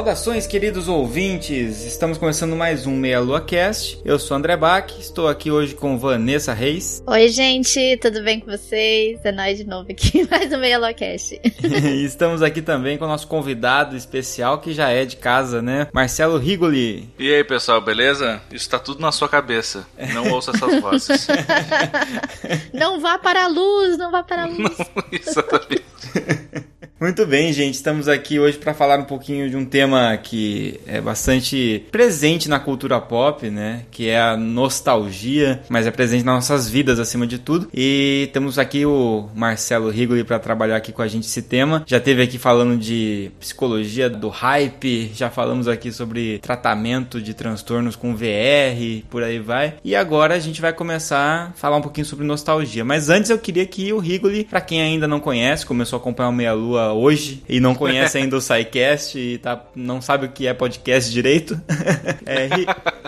Saudações, queridos ouvintes! Estamos começando mais um Meia Lua Cast. Eu sou André Bach, estou aqui hoje com Vanessa Reis. Oi, gente, tudo bem com vocês? É nós de novo aqui, mais um Meia Lua Cast. e estamos aqui também com o nosso convidado especial, que já é de casa, né? Marcelo Rigoli. E aí, pessoal, beleza? Isso está tudo na sua cabeça. Não ouça essas vozes. não vá para a luz, não vá para a luz. Não, exatamente. Muito bem, gente. Estamos aqui hoje para falar um pouquinho de um tema que é bastante presente na cultura pop, né? Que é a nostalgia, mas é presente nas nossas vidas acima de tudo. E temos aqui o Marcelo Rigoli para trabalhar aqui com a gente esse tema. Já teve aqui falando de psicologia do hype, já falamos aqui sobre tratamento de transtornos com VR, por aí vai. E agora a gente vai começar a falar um pouquinho sobre nostalgia. Mas antes eu queria que o Rigoli, para quem ainda não conhece, começou a acompanhar o Meia Lua hoje e não conhece ainda o SciCast e tá, não sabe o que é podcast direito, é,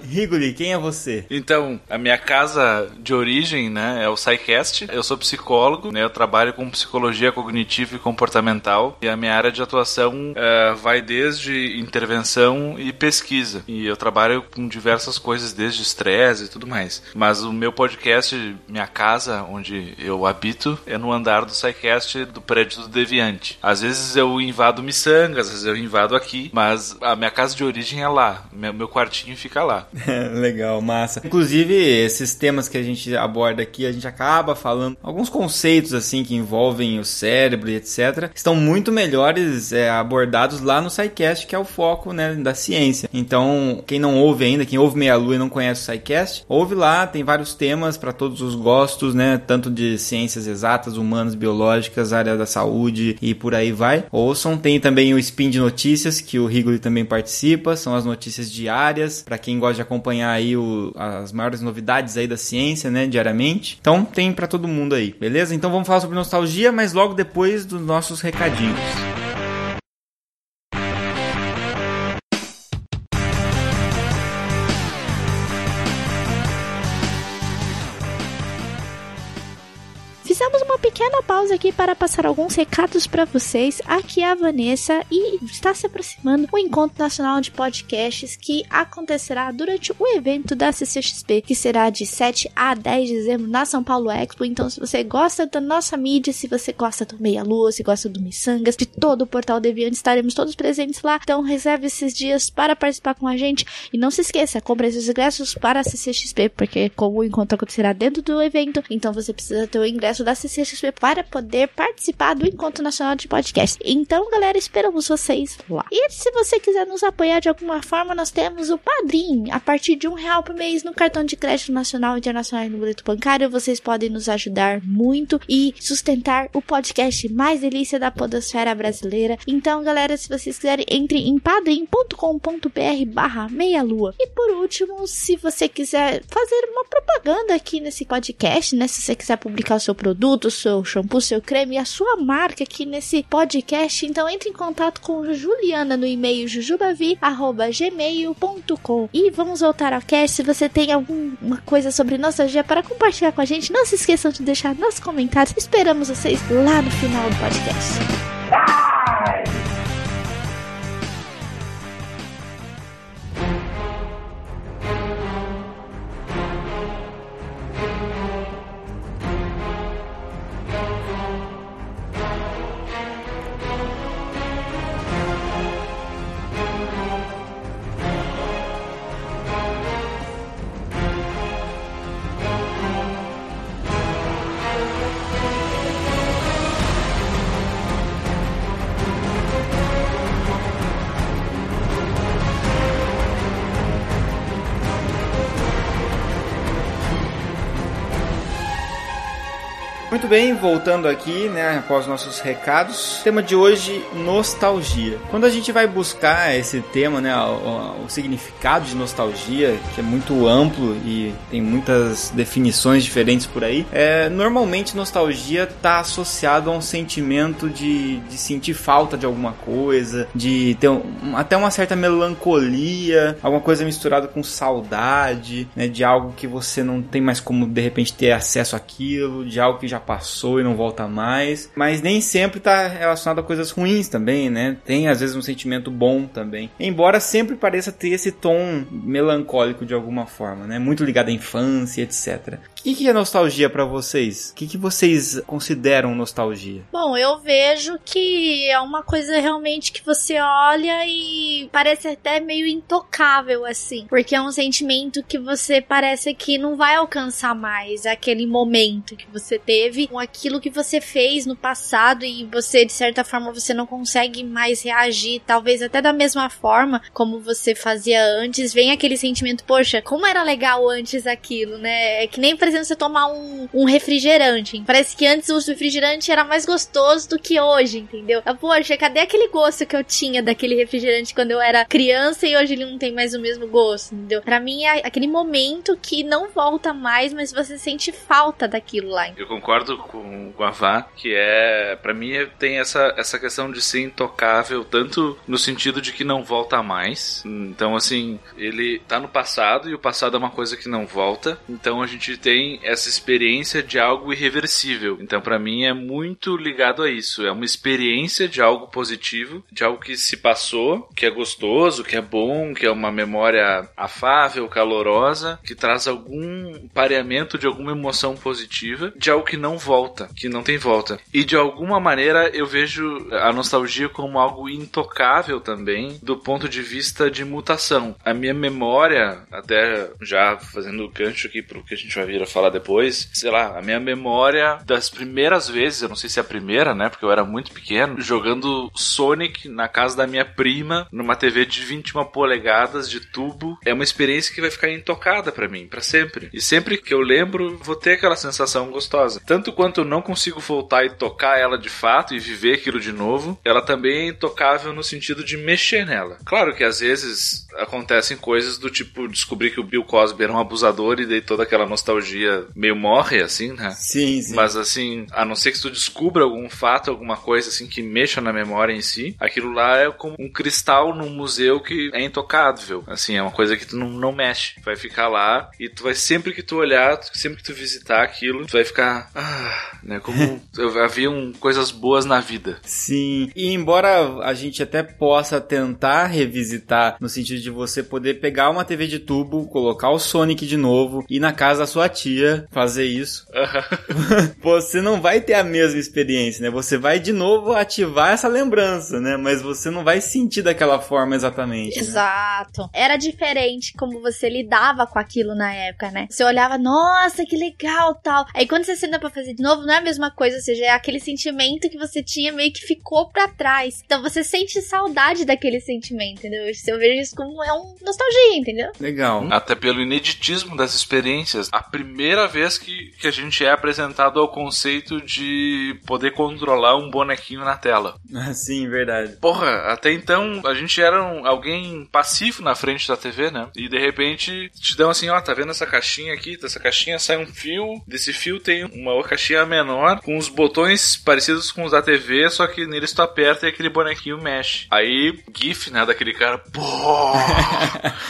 Rigoli, quem é você? Então, a minha casa de origem, né, é o SciCast. Eu sou psicólogo, né, eu trabalho com psicologia cognitiva e comportamental e a minha área de atuação é, vai desde intervenção e pesquisa. E eu trabalho com diversas coisas, desde estresse e tudo mais. Mas o meu podcast, minha casa, onde eu habito, é no andar do SciCast do prédio do Deviante. Às vezes eu invado Missangas, às vezes eu invado aqui, mas a minha casa de origem é lá. Meu quartinho fica lá. Legal, massa. Inclusive, esses temas que a gente aborda aqui, a gente acaba falando alguns conceitos assim que envolvem o cérebro e etc. Estão muito melhores é, abordados lá no SciCast, que é o foco né, da ciência. Então, quem não ouve ainda, quem ouve Meia Lua e não conhece o SciCast, ouve lá, tem vários temas para todos os gostos, né? Tanto de ciências exatas, humanas, biológicas, área da saúde e por aí aí vai. Ouçam, tem também o Spin de Notícias, que o Rigoli também participa, são as notícias diárias, para quem gosta de acompanhar aí o, as maiores novidades aí da ciência, né, diariamente. Então, tem para todo mundo aí, beleza? Então vamos falar sobre nostalgia, mas logo depois dos nossos recadinhos. Pequena pausa aqui para passar alguns recados para vocês. Aqui é a Vanessa e está se aproximando o Encontro Nacional de Podcasts que acontecerá durante o evento da CCXP, que será de 7 a 10 de dezembro na São Paulo Expo. Então, se você gosta da nossa mídia, se você gosta do Meia Lua, se gosta do Missangas, de todo o Portal Deviante, estaremos todos presentes lá. Então, reserve esses dias para participar com a gente. E não se esqueça, compre esses ingressos para a CCXP, porque como o encontro acontecerá dentro do evento, então você precisa ter o ingresso da CCXP para poder participar do Encontro Nacional de Podcast. Então, galera, esperamos vocês lá. E se você quiser nos apoiar de alguma forma, nós temos o Padrim. A partir de um real por mês no cartão de crédito nacional, internacional e no boleto bancário, vocês podem nos ajudar muito e sustentar o podcast mais delícia da podosfera brasileira. Então, galera, se vocês quiserem, entre em padrim.com.br barra meia lua. E por último, se você quiser fazer uma propaganda aqui nesse podcast, né? Se você quiser publicar o seu produto, seu shampoo, seu creme e a sua marca aqui nesse podcast. Então entre em contato com Juliana no e-mail jujubavi@gmail.com. E vamos voltar ao cast. Se você tem alguma coisa sobre nostalgia para compartilhar com a gente, não se esqueçam de deixar nos comentários. Esperamos vocês lá no final do podcast. Bye. Muito bem, voltando aqui, né, após nossos recados. Tema de hoje, nostalgia. Quando a gente vai buscar esse tema, né, o, o, significado de nostalgia, que é muito amplo e tem muitas definições diferentes por aí, é, normalmente nostalgia está associado a um sentimento de, de sentir falta de alguma coisa, de ter um, até uma certa melancolia, alguma coisa misturada com saudade, né, de algo que você não tem mais como de repente ter acesso àquilo, de algo que já passou e não volta mais. Mas nem sempre está relacionado a coisas ruins também, né? Tem às vezes um sentimento bom também. Embora sempre pareça ter esse tom melancólico de alguma forma, né? Muito ligado à infância, etc. O que, que é nostalgia para vocês? O que, que vocês consideram nostalgia? Bom, eu vejo que é uma coisa realmente que você olha e parece até meio intocável, assim. Porque é um sentimento que você parece que não vai alcançar mais aquele momento que você teve com aquilo que você fez no passado e você, de certa forma, você não consegue mais reagir, talvez até da mesma forma como você fazia antes. Vem aquele sentimento, poxa, como era legal antes aquilo, né? É que nem, por exemplo, você tomar um, um refrigerante. Parece que antes o refrigerante era mais gostoso do que hoje, entendeu? Poxa, cadê aquele gosto que eu tinha daquele refrigerante quando eu era criança e hoje ele não tem mais o mesmo gosto, entendeu? Pra mim é aquele momento que não volta mais, mas você sente falta daquilo lá. Eu concordo com, com a Vá, que é, para mim, tem essa, essa questão de ser intocável, tanto no sentido de que não volta mais. Então, assim, ele tá no passado e o passado é uma coisa que não volta. Então a gente tem essa experiência de algo irreversível. Então, para mim, é muito ligado a isso. É uma experiência de algo positivo, de algo que se passou, que é gostoso, que é bom, que é uma memória afável, calorosa, que traz algum pareamento de alguma emoção positiva, de algo que não volta, que não tem volta. E de alguma maneira eu vejo a nostalgia como algo intocável também, do ponto de vista de mutação. A minha memória, até já fazendo o gancho aqui pro que a gente vai vir a falar depois, sei lá, a minha memória das primeiras vezes, eu não sei se é a primeira, né, porque eu era muito pequeno, jogando Sonic na casa da minha prima, numa TV de 21 polegadas de tubo, é uma experiência que vai ficar intocada para mim, para sempre. E sempre que eu lembro, vou ter aquela sensação gostosa. Tanto quanto eu não consigo voltar e tocar ela de fato e viver aquilo de novo, ela também é intocável no sentido de mexer nela. Claro que às vezes acontecem coisas do tipo descobrir que o Bill Cosby era um abusador e daí toda aquela nostalgia meio morre, assim, né? Sim, sim. Mas assim, a não ser que tu descubra algum fato, alguma coisa assim que mexa na memória em si, aquilo lá é como um cristal num museu que é intocável. Assim, é uma coisa que tu não, não mexe. Vai ficar lá e tu vai sempre que tu olhar, sempre que tu visitar aquilo, tu vai ficar. Ah, né? Como haviam coisas boas na vida. Sim. E embora a gente até possa tentar revisitar no sentido de você poder pegar uma TV de tubo, colocar o Sonic de novo, ir na casa da sua tia fazer isso, você não vai ter a mesma experiência, né? Você vai de novo ativar essa lembrança, né? Mas você não vai sentir daquela forma exatamente. Né? Exato. Né? Era diferente como você lidava com aquilo na época, né? Você olhava, nossa, que legal, tal. Aí quando você senta pra fazer de novo, não é a mesma coisa, ou seja, é aquele sentimento que você tinha meio que ficou para trás. Então você sente saudade daquele sentimento, entendeu? Eu vejo isso como é um nostalgia, entendeu? Legal. Até pelo ineditismo das experiências. A primeira vez que, que a gente é apresentado ao conceito de poder controlar um bonequinho na tela. Sim, verdade. Porra, até então a gente era um, alguém passivo na frente da TV, né? E de repente te dão assim, ó, tá vendo essa caixinha aqui? Dessa caixinha sai um fio, desse fio tem uma outra caixinha menor com os botões parecidos com os da TV, só que neles tu aperta e aquele bonequinho mexe. Aí, GIF, né, daquele cara, pô,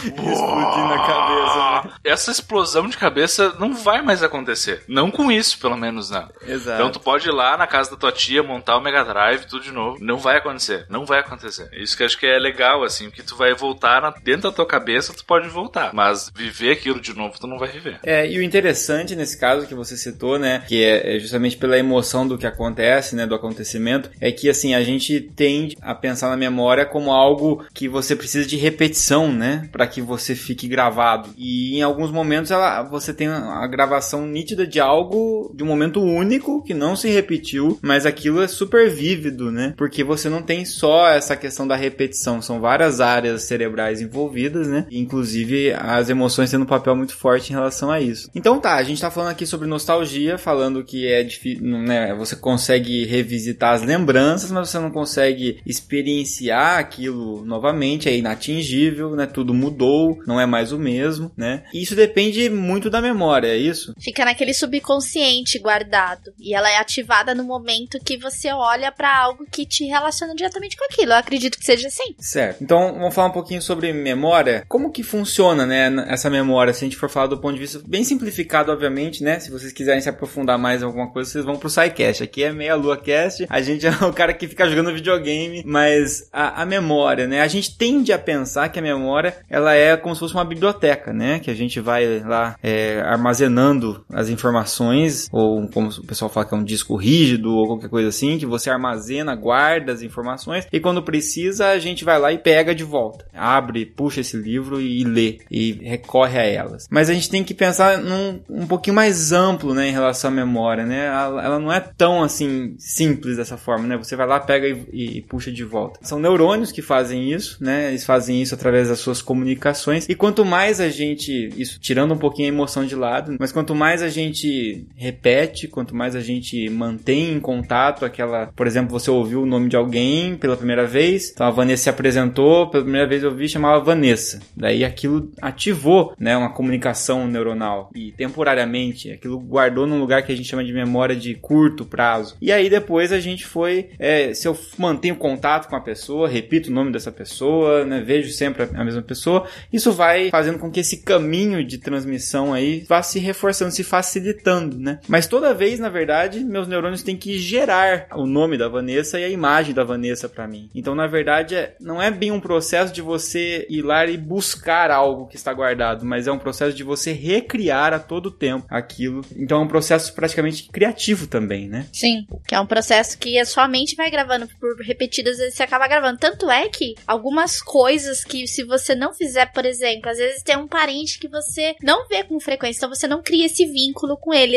explodindo a cabeça. Né? Essa explosão de cabeça não vai mais acontecer. Não com isso, pelo menos, né? Exato. Então tu pode ir lá na casa da tua tia, montar o Mega Drive, tudo de novo. Não vai acontecer. Não vai acontecer. Isso que eu acho que é legal, assim, que tu vai voltar na... dentro da tua cabeça, tu pode voltar. Mas viver aquilo de novo, tu não vai viver. É, e o interessante nesse caso que você citou, né, que é, é justamente pela emoção do que acontece, né, do acontecimento, é que, assim, a gente tende a pensar na memória como algo que você precisa de repetição, né, para que você fique gravado. E em alguns momentos ela, você tem a gravação nítida de algo, de um momento único que não se repetiu, mas aquilo é super vívido, né? Porque você não tem só essa questão da repetição, são várias áreas cerebrais envolvidas, né? Inclusive as emoções tendo um papel muito forte em relação a isso. Então tá, a gente tá falando aqui sobre nostalgia, falando que é difícil, né? Você consegue revisitar as lembranças, mas você não consegue experienciar aquilo novamente, é inatingível, né? Tudo mudou, não é mais o mesmo, né? E isso depende muito da memória, é isso? Fica naquele subconsciente guardado e ela é ativada no momento que você olha para algo que te relaciona diretamente com aquilo. Eu acredito que seja assim. Certo. Então, vamos falar um pouquinho sobre memória. Como que funciona, né, essa memória, se a gente for falar do ponto de vista bem simplificado, obviamente, né? Se vocês quiserem se aprofundar mais em alguma coisa, vocês vão pro SciCast. Aqui é meia lua cast. A gente é o cara que fica jogando videogame, mas a, a memória, né? A gente tende a pensar que a memória, ela é como se fosse uma biblioteca, né? Que a gente vai lá é, armazenando as informações, ou como o pessoal fala que é um disco rígido, ou qualquer coisa assim, que você armazena, guarda as informações, e quando precisa, a gente vai lá e pega de volta. Abre, puxa esse livro e lê, e recorre a elas. Mas a gente tem que pensar num um pouquinho mais amplo, né, em relação à memória, né? Ela, não é tão, assim, simples dessa forma, né? Você vai lá, pega e, e puxa de volta. São neurônios que fazem isso, né? Eles fazem isso através das suas comunicações, e quanto mais a gente, isso tirando um pouquinho a emoção de lado, mas quanto mais a gente repete, quanto mais a gente mantém em contato aquela, por exemplo, você ouviu o nome de alguém pela primeira vez, então a Vanessa se apresentou, pela primeira vez eu vi, chamava Vanessa. Daí aquilo ativou, né, uma comunicação neuronal e temporariamente aquilo guardou num lugar que a gente chama de memória de curto prazo. E aí depois a gente foi, é, se eu mantenho contato com a pessoa, repito o nome dessa pessoa, né, vejo sempre a mesma pessoa, isso vai fazendo com que esse caminho de transmissão aí vá se reforçando, se facilitando, né? Mas toda vez, na verdade, meus neurônios têm que gerar o nome da Vanessa e a imagem da Vanessa para mim. Então, na verdade, é, não é bem um processo de você ir lá e buscar algo que está guardado, mas é um processo de você recriar a todo tempo aquilo. Então, é um processo praticamente criativo também, né? Sim, que é um processo que a sua mente vai gravando por repetidas vezes você acaba gravando. Tanto é que algumas coisas que se você não fizer, por exemplo, às vezes tem um parente que você não vê com frequência, então você não cria esse vínculo com ele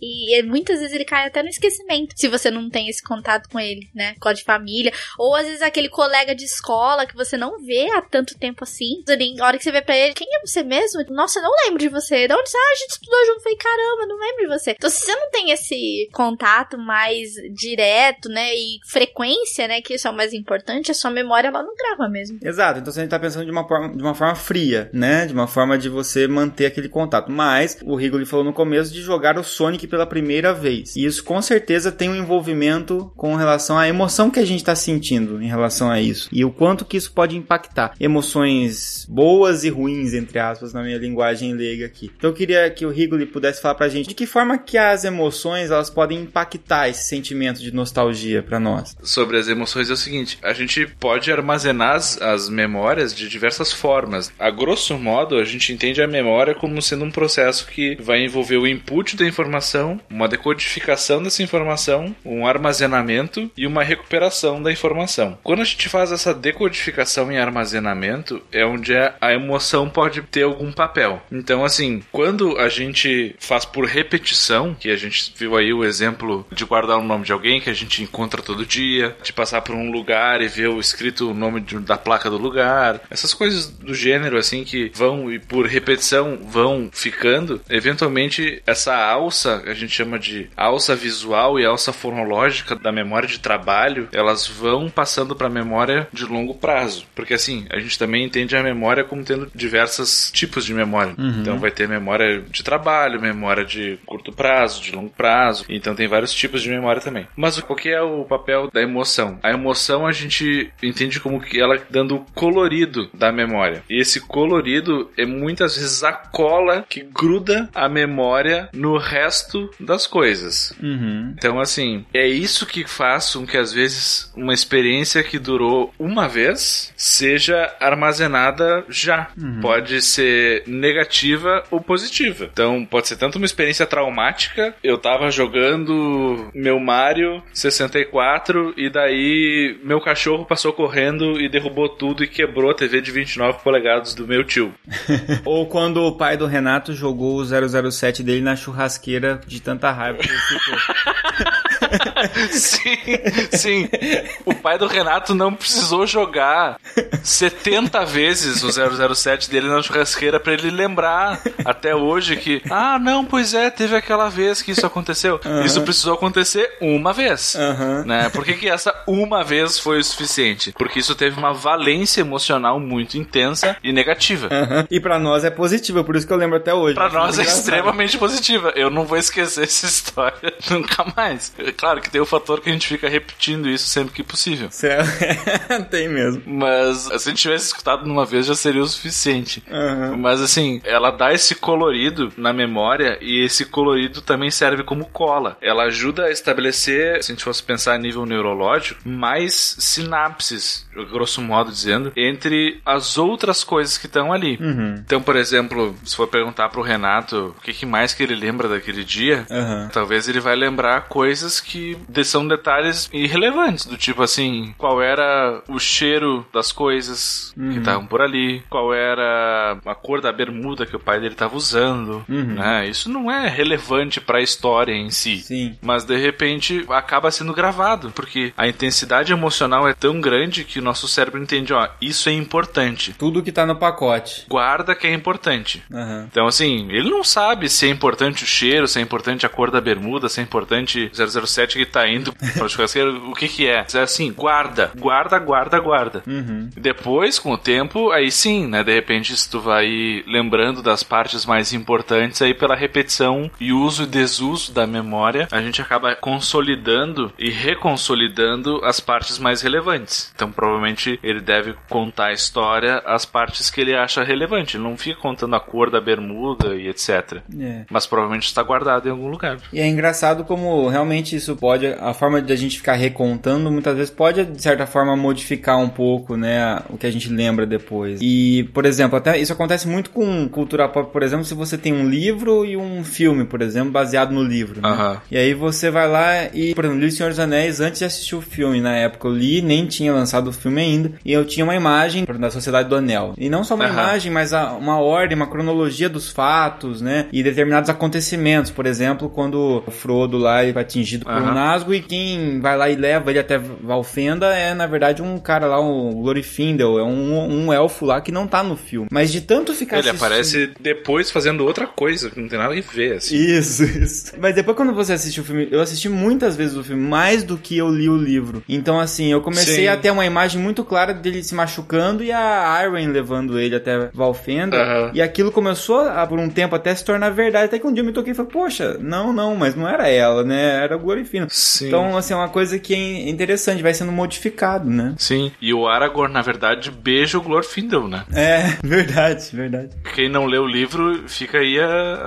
e muitas vezes ele cai até no esquecimento se você não tem esse contato com ele, né? Com de família, ou às vezes aquele colega de escola que você não vê há tanto tempo assim, a hora que você vê pra ele, quem é você mesmo? Nossa, eu não lembro de você. De onde você? Ah, a gente estudou junto. Falei, caramba, não lembro de você. Então, se você não tem esse contato mais direto, né, e frequência, né, que isso é o mais importante, a sua memória, ela não grava mesmo. Exato. Então, você tá pensando de uma forma, de uma forma fria, né, de uma forma de você manter aquele contato. Mas, o Rigoli falou no começo de jogar o Sonic pela primeira vez. E isso, com certeza, tem um envolvimento com relação à emoção que a gente está sentindo em relação a isso. E o quanto que isso pode impactar. Emoções boas e ruins, entre aspas, na minha linguagem leiga aqui. Então, eu queria que o Rigoli pudesse falar pra gente de que forma que as emoções, elas podem impactar esse sentimento de nostalgia para nós. Sobre as emoções é o seguinte, a gente pode armazenar as, as memórias de diversas formas. A grosso modo, a gente entende a memória como sendo um processo que vai envolver o input da informação, uma decodificação dessa informação, um armazenamento e uma recuperação da informação. Quando a gente faz essa decodificação e armazenamento, é onde a emoção pode ter algum papel. Então, assim, quando a gente faz por repetição, que a gente viu aí o exemplo de guardar o nome de alguém que a gente encontra todo dia, de passar por um lugar e ver o escrito o nome de, da placa do lugar, essas coisas do gênero assim que vão e por repetição vão ficando, eventualmente essa alça, a gente chama de alça visual e alça fonológica da memória de trabalho, elas vão passando para a memória de longo prazo. Porque assim, a gente também entende a memória como tendo diversos tipos de memória. Uhum. Então vai ter memória de trabalho, memória de curto prazo, de longo prazo. Então tem vários tipos de memória também. Mas o que é o papel da emoção? A emoção a gente entende como que ela dando colorido da memória. E esse colorido é muitas vezes a cola que gruda a memória no resto das coisas. Uhum. Então, assim, é isso que faz com que às vezes uma experiência que durou uma vez seja armazenada já. Uhum. Pode ser negativa ou positiva. Então, pode ser tanto uma experiência traumática. Eu tava jogando meu Mario 64 e daí meu cachorro passou correndo e derrubou tudo e quebrou a TV de 29 polegadas do meu tio. ou quando o pai do Renato jogou o 007 dele na churrasqueira de tanta raiva que ele ficou. sim, sim. O pai do Renato não precisou jogar 70 vezes o 007 dele na churrasqueira para ele lembrar até hoje que, ah, não, pois é, teve aquela vez que isso aconteceu. Uhum. Isso precisou acontecer uma vez. Uhum. Né? Por que, que essa uma vez foi o suficiente? Porque isso teve uma valência emocional muito intensa e negativa. Uhum. E para nós é positiva, por isso que eu lembro até hoje. Para nós é extremamente positiva. Eu não vou esquecer essa história nunca mais. Claro que tem o fator que a gente fica repetindo isso sempre que possível. Certo. tem mesmo. Mas se a gente tivesse escutado numa vez já seria o suficiente. Mas assim, ela dá esse colorido na memória e esse colorido também serve como cola. Ela ajuda a estabelecer, se a gente fosse pensar a nível neurológico, mais sinapses, grosso modo dizendo, entre as outras coisas que estão ali. Uhum. Então, por exemplo, se for perguntar pro Renato o que, que mais que ele lembra daquele dia, uhum. talvez ele vai lembrar coisas que são detalhes irrelevantes, do tipo assim, qual era o cheiro das coisas uhum. que estavam por ali, qual era a cor da bermuda que o pai dele estava usando, uhum. né? Isso não é relevante para a história em si. Sim. Mas de repente acaba sendo gravado, porque a intensidade emocional é tão grande que o nosso cérebro entende, ó, isso é importante. Tudo que tá no pacote. Guarda que é importante. Uhum. Então, assim, ele não sabe se é importante o cheiro, se é importante a cor da bermuda, se é importante 007 que tá indo pra churrasqueira, o que que é. É assim, guarda, guarda, guarda, guarda. Uhum. Depois, com o tempo, aí sim, né, de repente, se tu vai lembrando das partes mais importantes, aí pela repetição e uso e desuso da memória, a gente acaba consolidando e reconsolidando as partes mais relevantes. Então, provavelmente, ele deve contar a história, as partes que ele acha relevante. Ele não fica contando a cor da bermuda e etc. É. Mas provavelmente está guardado em algum lugar. E é engraçado como realmente isso pode, a forma de a gente ficar recontando, muitas vezes pode, de certa forma, modificar um pouco, né, o que a gente lembra depois. E, por exemplo, até isso acontece muito com cultura pop, por exemplo, se você tem um livro e um filme, por exemplo, baseado no livro. Né? Uhum. E aí você vai lá e, por exemplo, li O Senhor dos Anéis antes de assistir o filme. Na época eu li, nem tinha lançado o filme ainda. E eu tinha uma imagem da Sociedade do Anel. E não só uma Uhum. imagem, mas uma ordem, uma cronologia dos fatos, né? E determinados acontecimentos. Por exemplo, quando o Frodo lá ele vai atingido por um Nazgûl e quem vai lá e leva ele até Valfenda é, na verdade, um cara lá, um Glorifindel. É um, um elfo lá que não tá no filme. Mas de tanto ficar Ele assistindo- aparece depois fazendo outra coisa, que não tem nada a ver, assim. isso, isso. Mas depois quando você assiste o filme, eu assisti muitas vezes o filme, mais do que eu li o livro. Então, assim, eu comecei Sim. a ter uma imagem muito clara dele se machucando e a Irene levando ele até Valfenda. Aham. E aquilo começou a, por um tempo até se tornar verdade. Até que um dia eu me toquei e falei, poxa, não, não, mas não era ela, né? Era o Glorifino. Sim. Então, assim, é uma coisa que é interessante, vai sendo modificado, né? Sim, e o Aragorn, na verdade, beija o Glorfindel, né? É, verdade, verdade. Quem não lê o livro, fica aí a-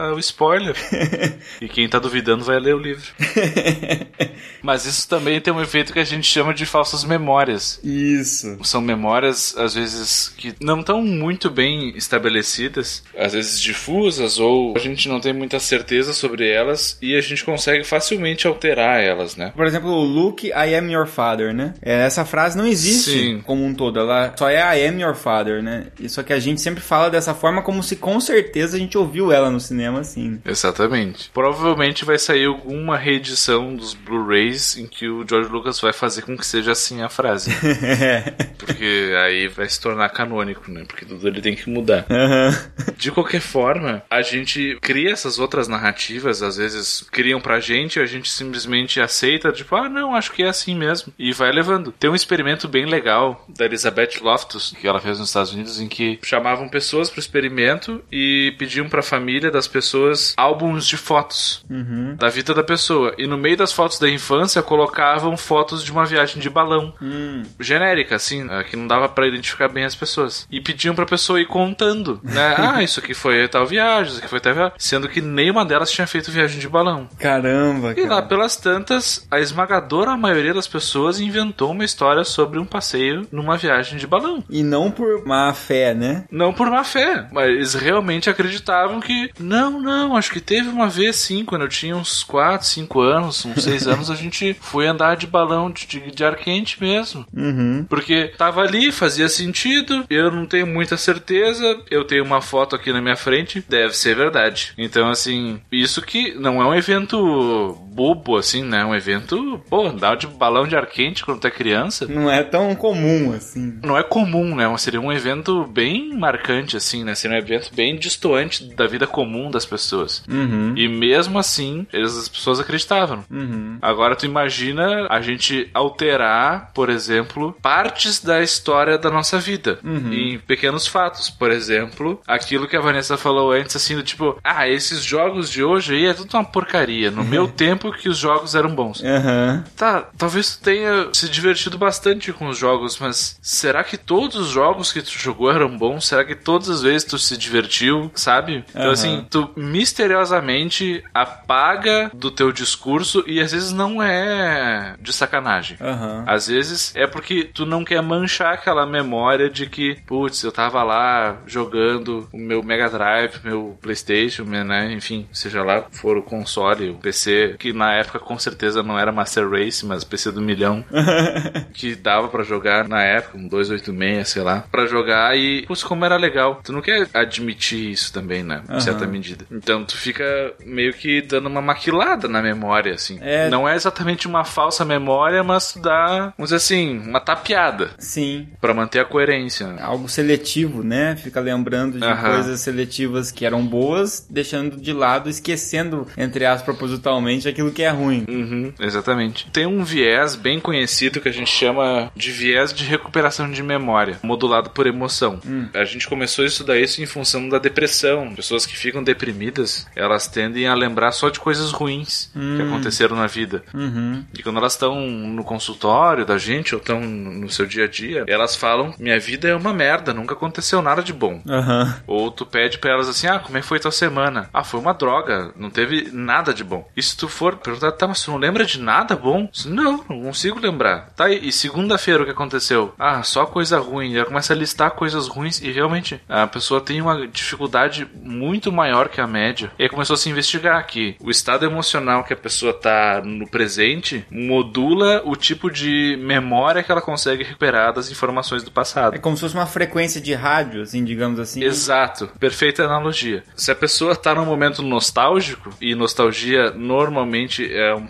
a- o spoiler. e quem tá duvidando vai ler o livro. Mas isso também tem um efeito que a gente chama de falsas memórias. Isso. São memórias, às vezes, que não estão muito bem estabelecidas, às vezes difusas, ou a gente não tem muita certeza sobre elas e a gente consegue facilmente alterar elas, né? Por exemplo, o Luke, I am your father, né? É, essa frase não existe Sim. como um todo, ela só é I am your father, né? Só que a gente sempre fala dessa forma como se com certeza a gente ouviu ela no cinema assim. Exatamente. Provavelmente vai sair alguma reedição dos Blu-rays em que o George Lucas vai fazer com que seja assim a frase. Porque aí vai se tornar canônico, né? Porque tudo ele tem que mudar. Aham. De qualquer forma, a gente cria essas outras narrativas, às vezes criam pra gente e a gente simplesmente aceita, tipo, ah, não, acho que é assim mesmo. E vai levando. Tem um experimento bem legal da Elizabeth Loftus, que ela fez nos Estados Unidos, em que chamavam pessoas pro experimento e pediam pra família das pessoas álbuns de fotos Uhum. da vida da pessoa. E no meio das fotos da infância colocavam fotos de uma viagem de balão Hum. genérica, assim, eh, que não dava pra identificar bem as pessoas. E pediam pra pessoa ir contando, né? ah, isso aqui foi tal viagem, isso aqui foi tal viagem. Sendo que nenhuma delas tinha feito viagem de balão. Caramba, E lá pelas tantas, a esmagadora maioria das pessoas inventou uma história sobre um passeio numa viagem de balão. E não por má fé, né? Não por má fé, mas eles realmente acreditavam que. Não, não, acho que teve uma vez sim, quando eu tinha uns 4, 5 anos, uns 6 anos, a gente foi andar de balão de, de, de ar quente mesmo. Uhum. Porque tava ali, fazia sentido, eu não tenho muita certeza, eu tenho uma foto aqui na minha frente, deve ser verdade. Então, assim, isso que não é um evento bobo, assim, né? Né? Um evento, pô, andar de balão de ar quente quando tu é criança. Não é tão comum assim. Não é comum, né? Seria um evento bem marcante, assim, né? Seria um evento bem distoante da vida comum das pessoas. Uhum. E mesmo assim, eles, as pessoas acreditavam. Uhum. Agora tu imagina a gente alterar, por exemplo, partes da história da nossa vida Uhum. em pequenos fatos. Por exemplo, aquilo que a Vanessa falou antes, assim, do tipo, ah, esses jogos de hoje aí é tudo uma porcaria. No meu tempo que os jogos eram bons. Aham. Tá, talvez tu tenha se divertido bastante com os jogos, mas será que todos os jogos que tu jogou eram bons? Será que todas as vezes tu se divertiu, sabe? Então, Aham. assim, tu misteriosamente apaga do teu discurso e às vezes não é de sacanagem. Aham. Às vezes é porque tu não quer manchar aquela memória de que, putz, eu tava lá jogando o meu Mega Drive, meu PlayStation, né? Enfim, seja lá for o console, o PC, que na época com certeza não era Master Race, mas PC do milhão, que dava pra jogar na época, um 286, sei lá, pra jogar e, putz, como era legal. Tu não quer admitir isso também, né? Em Aham. certa medida. Então tu fica meio que dando uma maquilada na memória, assim. É. Não é exatamente uma falsa memória, mas tu dá, vamos dizer assim, uma tapeada Sim. pra manter a coerência. né? Algo seletivo, né? Fica lembrando de Aham. coisas seletivas que eram boas, deixando de lado, esquecendo, entre aspas, propositalmente, aquilo que é ruim. Uhum, exatamente. Tem um viés bem conhecido que a gente chama de viés de recuperação de memória, modulado por emoção. A gente começou a estudar isso em função da depressão. Pessoas que ficam deprimidas, elas tendem a lembrar só de coisas ruins que aconteceram na vida. Uhum. E quando elas estão no consultório da gente ou estão no seu dia a dia, elas falam: Minha vida é uma merda, nunca aconteceu nada de bom. Aham. Ou tu pede pra elas assim, ah, como é que foi tua semana? Ah, foi uma droga, não teve nada de bom. E se tu for perguntar, tá, mas tu não lembra de nada bom? Não, não consigo lembrar. Tá, e segunda-feira o que aconteceu? Ah, só coisa ruim. Ela começa a listar coisas ruins e realmente a pessoa tem uma dificuldade muito maior que a média. E aí começou a se investigar que o estado emocional que a pessoa tá no presente modula o tipo de memória que ela consegue recuperar das informações do passado. É como se fosse uma frequência de rádio, assim, digamos assim. Exato, perfeita analogia. Se a pessoa tá num momento nostálgico, e nostalgia normalmente é um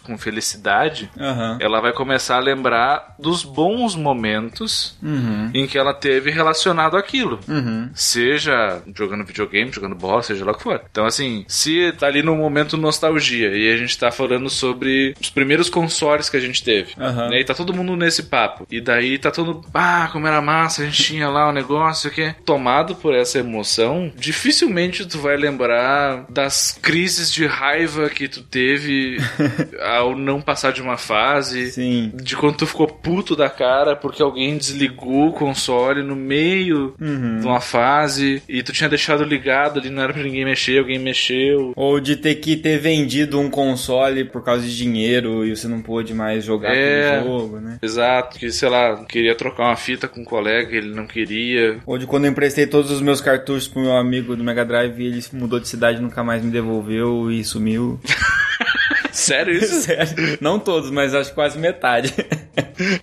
com felicidade, Aham. ela vai começar a lembrar dos bons momentos Uhum. em que ela teve relacionado àquilo. Uhum. Seja jogando videogame, jogando bola, seja lá o que for. Então, assim, se tá ali no momento nostalgia e a gente tá falando sobre os primeiros consoles que a gente teve, né? E tá todo mundo nesse papo. E daí tá todo, ah, como era massa, a gente tinha lá o negócio, o quê? Tomado por essa emoção, dificilmente tu vai lembrar das crises de raiva que tu teve ao não passar de uma fase. Sim. De quando tu ficou puto da cara porque alguém desligou o console no meio Uhum. de uma fase e tu tinha deixado ligado ali, não era pra ninguém mexer, alguém mexeu. Ou de ter que ter vendido um console por causa de dinheiro e você não pôde mais jogar É. aquele jogo, né? Exato, que sei lá, queria trocar uma fita com um colega, ele não queria. Ou de quando eu emprestei todos os meus cartuchos pro meu amigo do Mega Drive e ele mudou de cidade, nunca mais me devolveu e sumiu. Sério isso? Sério. Não todos, mas acho que quase metade.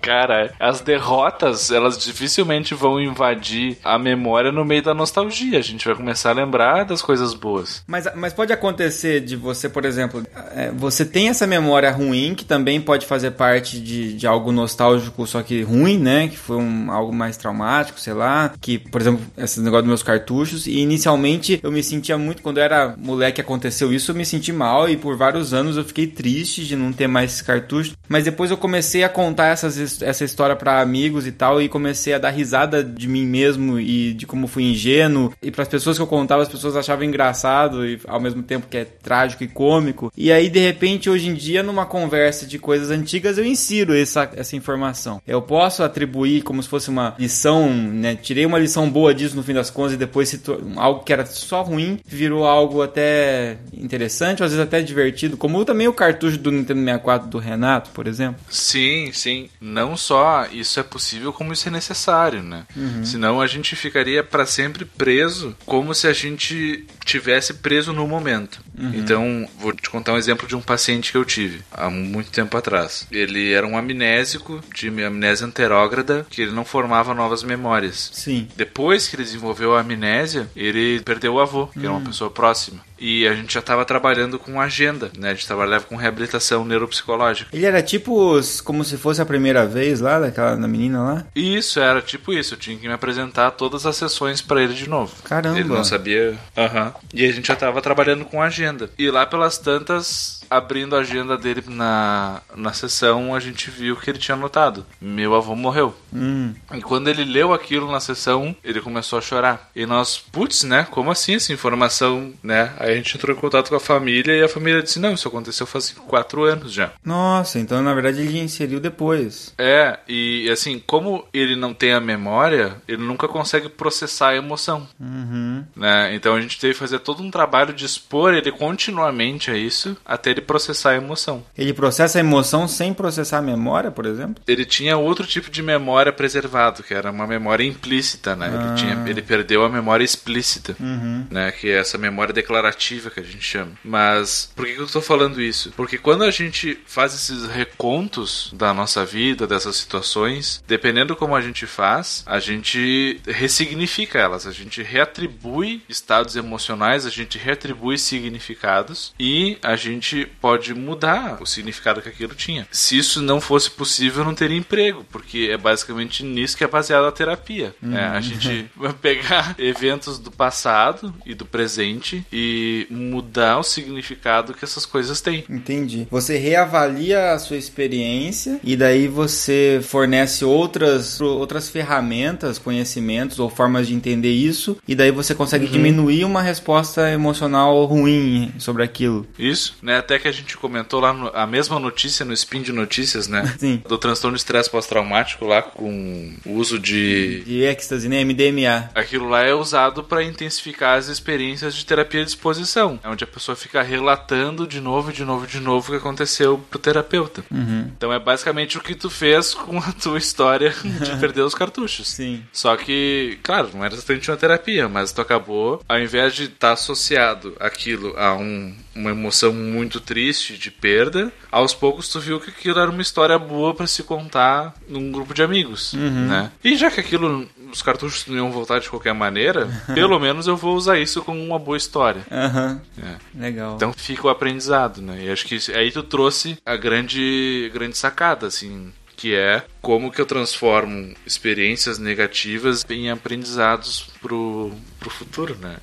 Cara, as derrotas, elas dificilmente vão invadir a memória no meio da nostalgia. A gente vai começar a lembrar das coisas boas. Mas, mas pode acontecer de você, por exemplo, é, você tem essa memória ruim, que também pode fazer parte de, de algo nostálgico, só que ruim, né? Que foi um, algo mais traumático, sei lá. Que, por exemplo, esse negócio dos meus cartuchos. E inicialmente eu me sentia muito, quando eu era moleque aconteceu isso, eu me senti mal e por vários anos eu fiquei triste de não ter mais esses cartuchos. Mas depois eu comecei a contar essas, essa história pra amigos e tal, e comecei a dar risada de mim mesmo e de como fui ingênuo. E pras pessoas que eu contava, as pessoas achavam engraçado e ao mesmo tempo que é trágico e cômico. E aí, de repente, hoje em dia, numa conversa de coisas antigas, eu insiro essa, essa informação. Eu posso atribuir como se fosse uma lição, né? Tirei uma lição boa disso no fim das contas e depois algo que era só ruim virou algo até interessante, às vezes até divertido, como também o cartucho do Nintendo 64 do Renato, por exemplo. Sim, sim. Não só isso é possível, como isso é necessário, né? Senão a gente ficaria pra sempre preso, como se a gente tivesse preso no momento. Então, vou te contar um exemplo de um paciente que eu tive há muito tempo atrás. Ele era um amnésico, de amnésia anterógrada, que ele não formava novas memórias. Sim. Depois que ele desenvolveu a amnésia, ele perdeu o avô, que era uma pessoa próxima. E a gente já estava trabalhando com agenda, né? A gente trabalhava com reabilitação neuropsicológica. Ele era tipo como se fosse a primeira vez lá, daquela da menina lá? E isso era tipo isso, eu tinha que me apresentar todas as sessões pra ele de novo. Caramba. Ele não sabia. Aham. E a gente já tava trabalhando com agenda. E lá pelas tantas, abrindo a agenda dele na, na sessão, a gente viu que ele tinha anotado: Meu avô morreu. Hum. E quando ele leu aquilo na sessão, ele começou a chorar. E nós, putz, né? Como assim essa informação, né? Aí a gente entrou em contato com a família e a família disse: Não, isso aconteceu faz quatro anos já. Nossa, então na verdade ele inseriu depois. É, e assim, como ele não tem a memória, ele nunca consegue processar a emoção. Uhum. Né? Então a gente teve que fazer todo um trabalho de expor ele continuamente a isso até ele processar a emoção. Ele processa a emoção sem processar a memória, por exemplo? Ele tinha outro tipo de memória preservado, que era uma memória implícita, né? Ah. Ele, tinha, ele perdeu a memória explícita, Uhum. né? Que é essa memória declarativa que a gente chama. Mas por que, que eu tô falando isso? Porque quando a gente faz esses recontos da nossa vida, dessas situações, dependendo como a gente faz, a gente ressignifica elas, a gente reatribui estados emocionais, a gente reatribui significados e a gente pode mudar o significado que aquilo tinha. Se isso não fosse possível, eu não teria emprego, porque é basicamente nisso que é baseada a terapia. né? A gente vai pegar eventos do passado e do presente e mudar o significado que essas coisas têm. Entendi. Você reavalia a sua experiência e daí você fornece outras, outras ferramentas, conhecimentos ou formas de entender isso e daí você consegue diminuir uma resposta emocional ruim sobre aquilo. Isso, né? Até que a gente comentou lá no- a mesma notícia no Spin de Notícias, né? Sim. Do transtorno de estresse pós-traumático lá com o uso de De êxtase, né? MDMA. Aquilo lá é usado para intensificar as experiências de terapia de exposição, é onde a pessoa fica relatando de novo, de novo, de novo o que aconteceu pro terapeuta. Uhum. Então é basicamente o que tu fez com a tua história de perder os cartuchos. Sim. Só que, claro, não era exatamente uma terapia, mas tu acabou, ao invés de estar associado aquilo a um- uma emoção muito triste de perda, aos poucos tu viu que aquilo era uma história boa pra se contar num grupo de amigos, né? E já que aquilo, os cartuchos não iam voltar de qualquer maneira, pelo menos eu vou usar isso como uma boa história. Aham. É. Legal. Então fica o aprendizado, né? E acho que aí tu trouxe a grande, grande sacada, assim, que é como que eu transformo experiências negativas em aprendizados pro, pro futuro, né?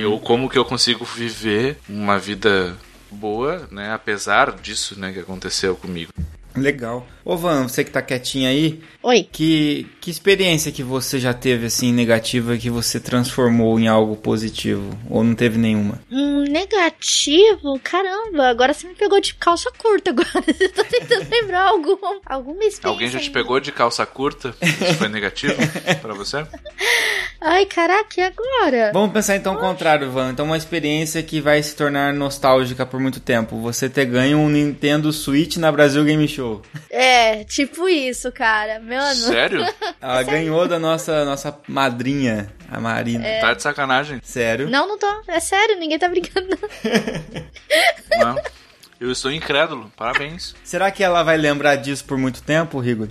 Eu como que eu consigo viver uma vida boa, né? Apesar disso, né, que aconteceu comigo. Legal. Ô Van, você que tá quietinho aí, Oi. que, que experiência que você já teve assim negativa que você transformou em algo positivo? Ou não teve nenhuma? Um negativo? Caramba, agora você me pegou de calça curta agora. Eu tô tentando lembrar algum, alguma experiência. Alguém já te pegou de calça curta? Isso foi negativo pra você? Ai, caraca, e agora? Vamos pensar então o contrário, Van. Então uma experiência que vai se tornar nostálgica por muito tempo. Você ter ganho um Nintendo Switch na Brasil Game Show. É, tipo isso, cara. Mano. Sério? Ela ganhou da nossa, nossa madrinha, a Marina. Tá de sacanagem. Sério? Não, não tô. É sério, ninguém tá brincando, não. Não. Eu estou incrédulo. Parabéns. Será que ela vai lembrar disso por muito tempo, Rigor?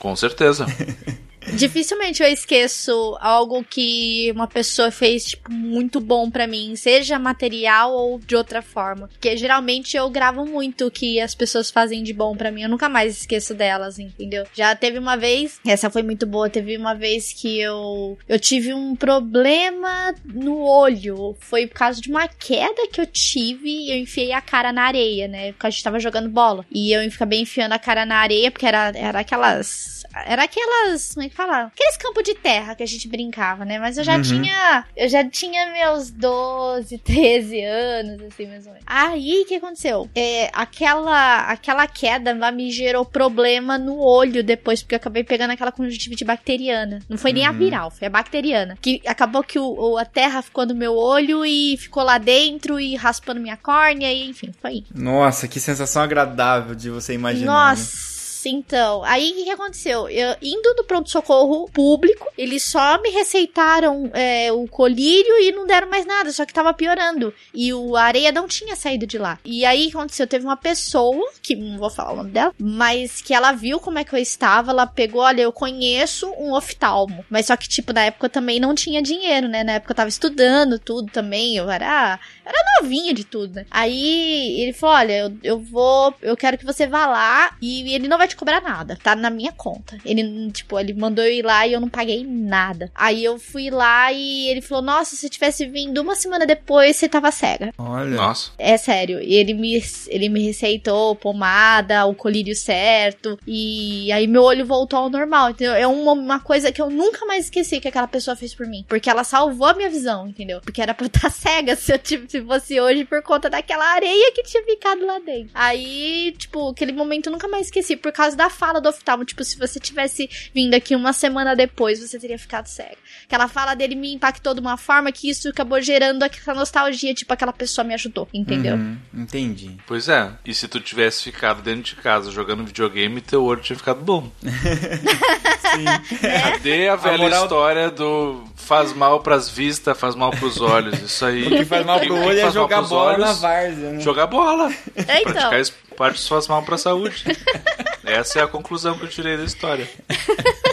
Com certeza. Dificilmente eu esqueço algo que uma pessoa fez, tipo, muito bom pra mim, seja material ou de outra forma. Porque geralmente eu gravo muito o que as pessoas fazem de bom pra mim, eu nunca mais esqueço delas, entendeu? Já teve uma vez, essa foi muito boa, teve uma vez que eu eu tive um problema no olho, foi por causa de uma queda que eu tive e eu enfiei a cara na areia, né? Porque a gente tava jogando bola. E eu acabei enfiando a cara na areia porque era era aquelas era aquelas, como é que fala? Aqueles campos de terra que a gente brincava, né? Mas eu já Uhum. tinha, eu já tinha meus 12, 13 anos, assim, mais ou menos. Aí, o que aconteceu? É, aquela, aquela queda lá me gerou problema no olho depois, porque eu acabei pegando aquela conjuntivite bacteriana. Não foi nem a Uhum. viral, foi a bacteriana. Que acabou que o, o- a terra ficou no meu olho e ficou lá dentro e raspando minha córnea e enfim, foi. Nossa, que sensação agradável de você imaginar. né? Nossa, Nossa, então. Aí o que, que aconteceu? Eu, indo no pronto-socorro público, eles só me receitaram é, o colírio e não deram mais nada, só que tava piorando. E o areia não tinha saído de lá. E aí o que aconteceu? Teve uma pessoa, que não vou falar o nome dela, mas que ela viu como é que eu estava, ela pegou, olha, eu conheço um oftalmo. Mas só que, tipo, na época eu também não tinha dinheiro, né? Na época eu tava estudando tudo também, eu era era novinha de tudo, né? Aí ele falou: Olha, eu, eu vou. Eu quero que você vá lá e ele não vai te cobrar nada. Tá na minha conta. Ele, tipo, ele mandou eu ir lá e eu não paguei nada. Aí eu fui lá e ele falou: Nossa, se tivesse vindo uma semana depois, você tava cega. Olha. Nossa. É sério. E ele me, ele me receitou pomada, o colírio certo. E aí meu olho voltou ao normal. Entendeu? É uma, uma coisa que eu nunca mais esqueci que aquela pessoa fez por mim. Porque ela salvou a minha visão, entendeu? Porque era pra eu estar cega se eu tivesse se fosse hoje por conta daquela areia que tinha ficado lá dentro. Aí, tipo, aquele momento eu nunca mais esqueci por causa da fala do oftalmo. Tipo, se você tivesse vindo aqui uma semana depois, você teria ficado cego. Aquela fala dele me impactou de uma forma que isso acabou gerando aquela nostalgia, tipo, aquela pessoa me ajudou, entendeu? Uhum, entendi. Pois é. E se tu tivesse ficado dentro de casa jogando videogame, teu olho tinha ficado bom. Sim. Cadê a velha moral- história do faz mal pras vistas, faz mal pros olhos? Isso aí. O que faz mal pro olho é jogar bola olhos? na várzea, né? Jogar bola. É, então. Praticar esportes faz mal pra saúde. Essa é a conclusão que eu tirei da história.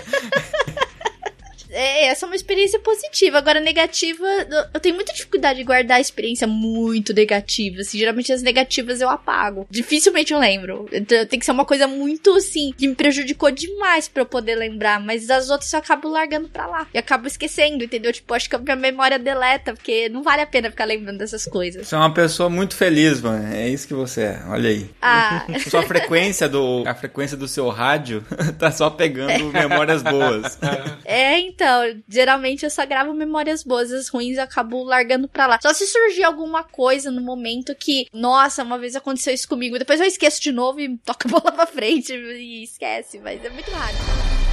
É, essa é uma experiência positiva. Agora, negativa, eu- tenho muita dificuldade de guardar a experiência muito negativa. Assim, geralmente as negativas eu apago. Dificilmente eu lembro. Então, tem que ser uma coisa muito, assim, que me prejudicou demais pra eu poder lembrar. Mas as outras eu acabo largando pra lá. E acabo esquecendo, entendeu? Tipo, acho que a minha memória deleta, porque não vale a pena ficar lembrando dessas coisas. Você é uma pessoa muito feliz, mano. É isso que você é. Olha aí. Ah, Sua frequência do. A frequência do seu rádio tá só pegando memórias boas. É, então, geralmente eu só gravo memórias boas, as ruins eu acabo largando pra lá. Só se surgir alguma coisa no momento que, nossa, uma vez aconteceu isso comigo, depois eu esqueço de novo e toco a bola pra frente e esquece, mas é muito raro.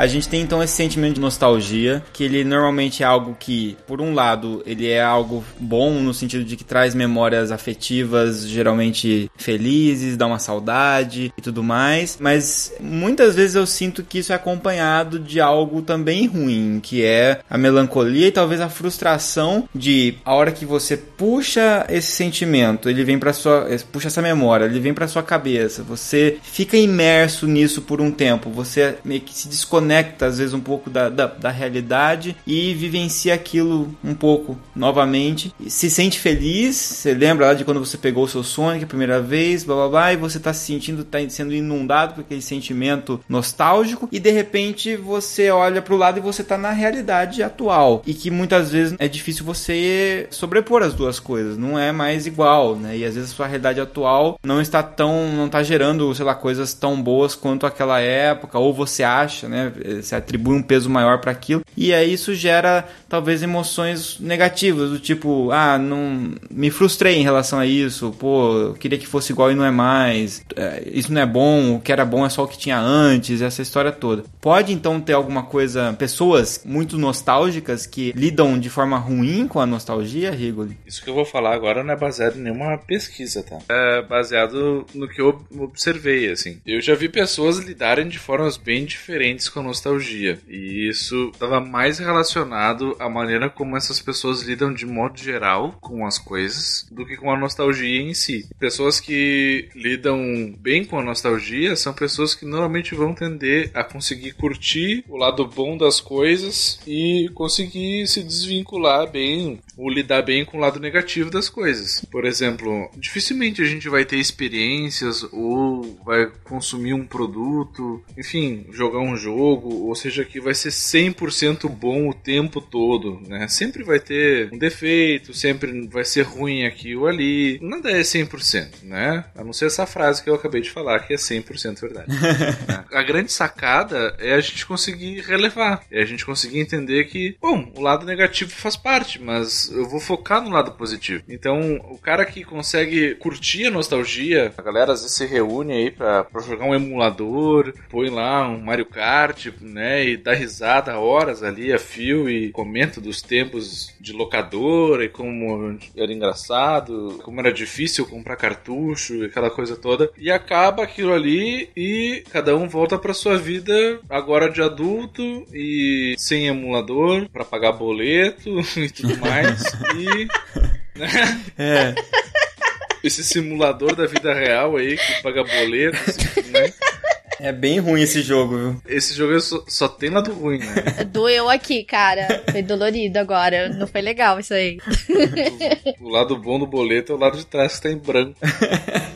A gente tem então esse sentimento de nostalgia, que ele normalmente é algo que, por um lado, ele é algo bom no sentido de que traz memórias afetivas, geralmente felizes, dá uma saudade e tudo mais, mas muitas vezes eu sinto que isso é acompanhado de algo também ruim, que é a melancolia e talvez a frustração de a hora que você puxa esse sentimento, ele vem para sua, puxa essa memória, ele vem para sua cabeça, você fica imerso nisso por um tempo, você meio que se desconecta às vezes um pouco da, da, da realidade e vivencia aquilo um pouco novamente. Se sente feliz, você lembra lá de quando você pegou o seu Sonic a primeira vez, blá blá blá, e você tá se sentindo, tá sendo inundado por aquele sentimento nostálgico, e de repente você olha pro lado e você tá na realidade atual. E que muitas vezes é difícil você sobrepor as duas coisas, não é mais igual, né? E às vezes a sua realidade atual não está tão, não tá gerando, sei lá, coisas tão boas quanto aquela época, ou você acha, né? Você atribui um peso maior para aquilo, e aí isso gera talvez emoções negativas, do tipo, ah, não me frustrei em relação a isso, pô, queria que fosse igual e não é mais, é, isso não é bom, o que era bom é só o que tinha antes, essa história toda. Pode então ter alguma coisa, pessoas muito nostálgicas que lidam de forma ruim com a nostalgia, Rigoli? Isso que eu vou falar agora não é baseado em nenhuma pesquisa, tá? É baseado no que eu observei, assim. Eu já vi pessoas lidarem de formas bem diferentes com a nostalgia. E isso estava mais relacionado à maneira como essas pessoas lidam de modo geral com as coisas do que com a nostalgia em si. Pessoas que lidam bem com a nostalgia são pessoas que normalmente vão tender a conseguir curtir o lado bom das coisas e conseguir se desvincular bem ou lidar bem com o lado negativo das coisas. Por exemplo, dificilmente a gente vai ter experiências ou vai consumir um produto, enfim, jogar um jogo, ou seja, que vai ser 100% bom o tempo todo, né? Sempre vai ter um defeito, sempre vai ser ruim aqui ou ali. Nada é 100%, né? A não ser essa frase que eu acabei de falar, que é 100% verdade. né? A grande sacada é a gente conseguir relevar, é a gente conseguir entender que, bom, o lado negativo faz parte, mas eu vou focar no lado positivo. Então, o cara que consegue curtir a nostalgia, a galera às vezes se reúne aí pra, pra jogar um emulador, põe lá um Mario Kart, né, e dá risada horas ali a fio e comenta dos tempos de locadora e como era engraçado, como era difícil comprar cartucho, aquela coisa toda. E acaba aquilo ali e cada um volta pra sua vida agora de adulto e sem emulador para pagar boleto e tudo mais. e. Né? É. Esse simulador da vida real aí que paga boleto, né? É bem ruim esse jogo, viu? Esse jogo só, só tem lado ruim, né? Doeu aqui, cara. Foi dolorido agora. Não foi legal isso aí. O, o lado bom do boleto é o lado de trás que tá em branco.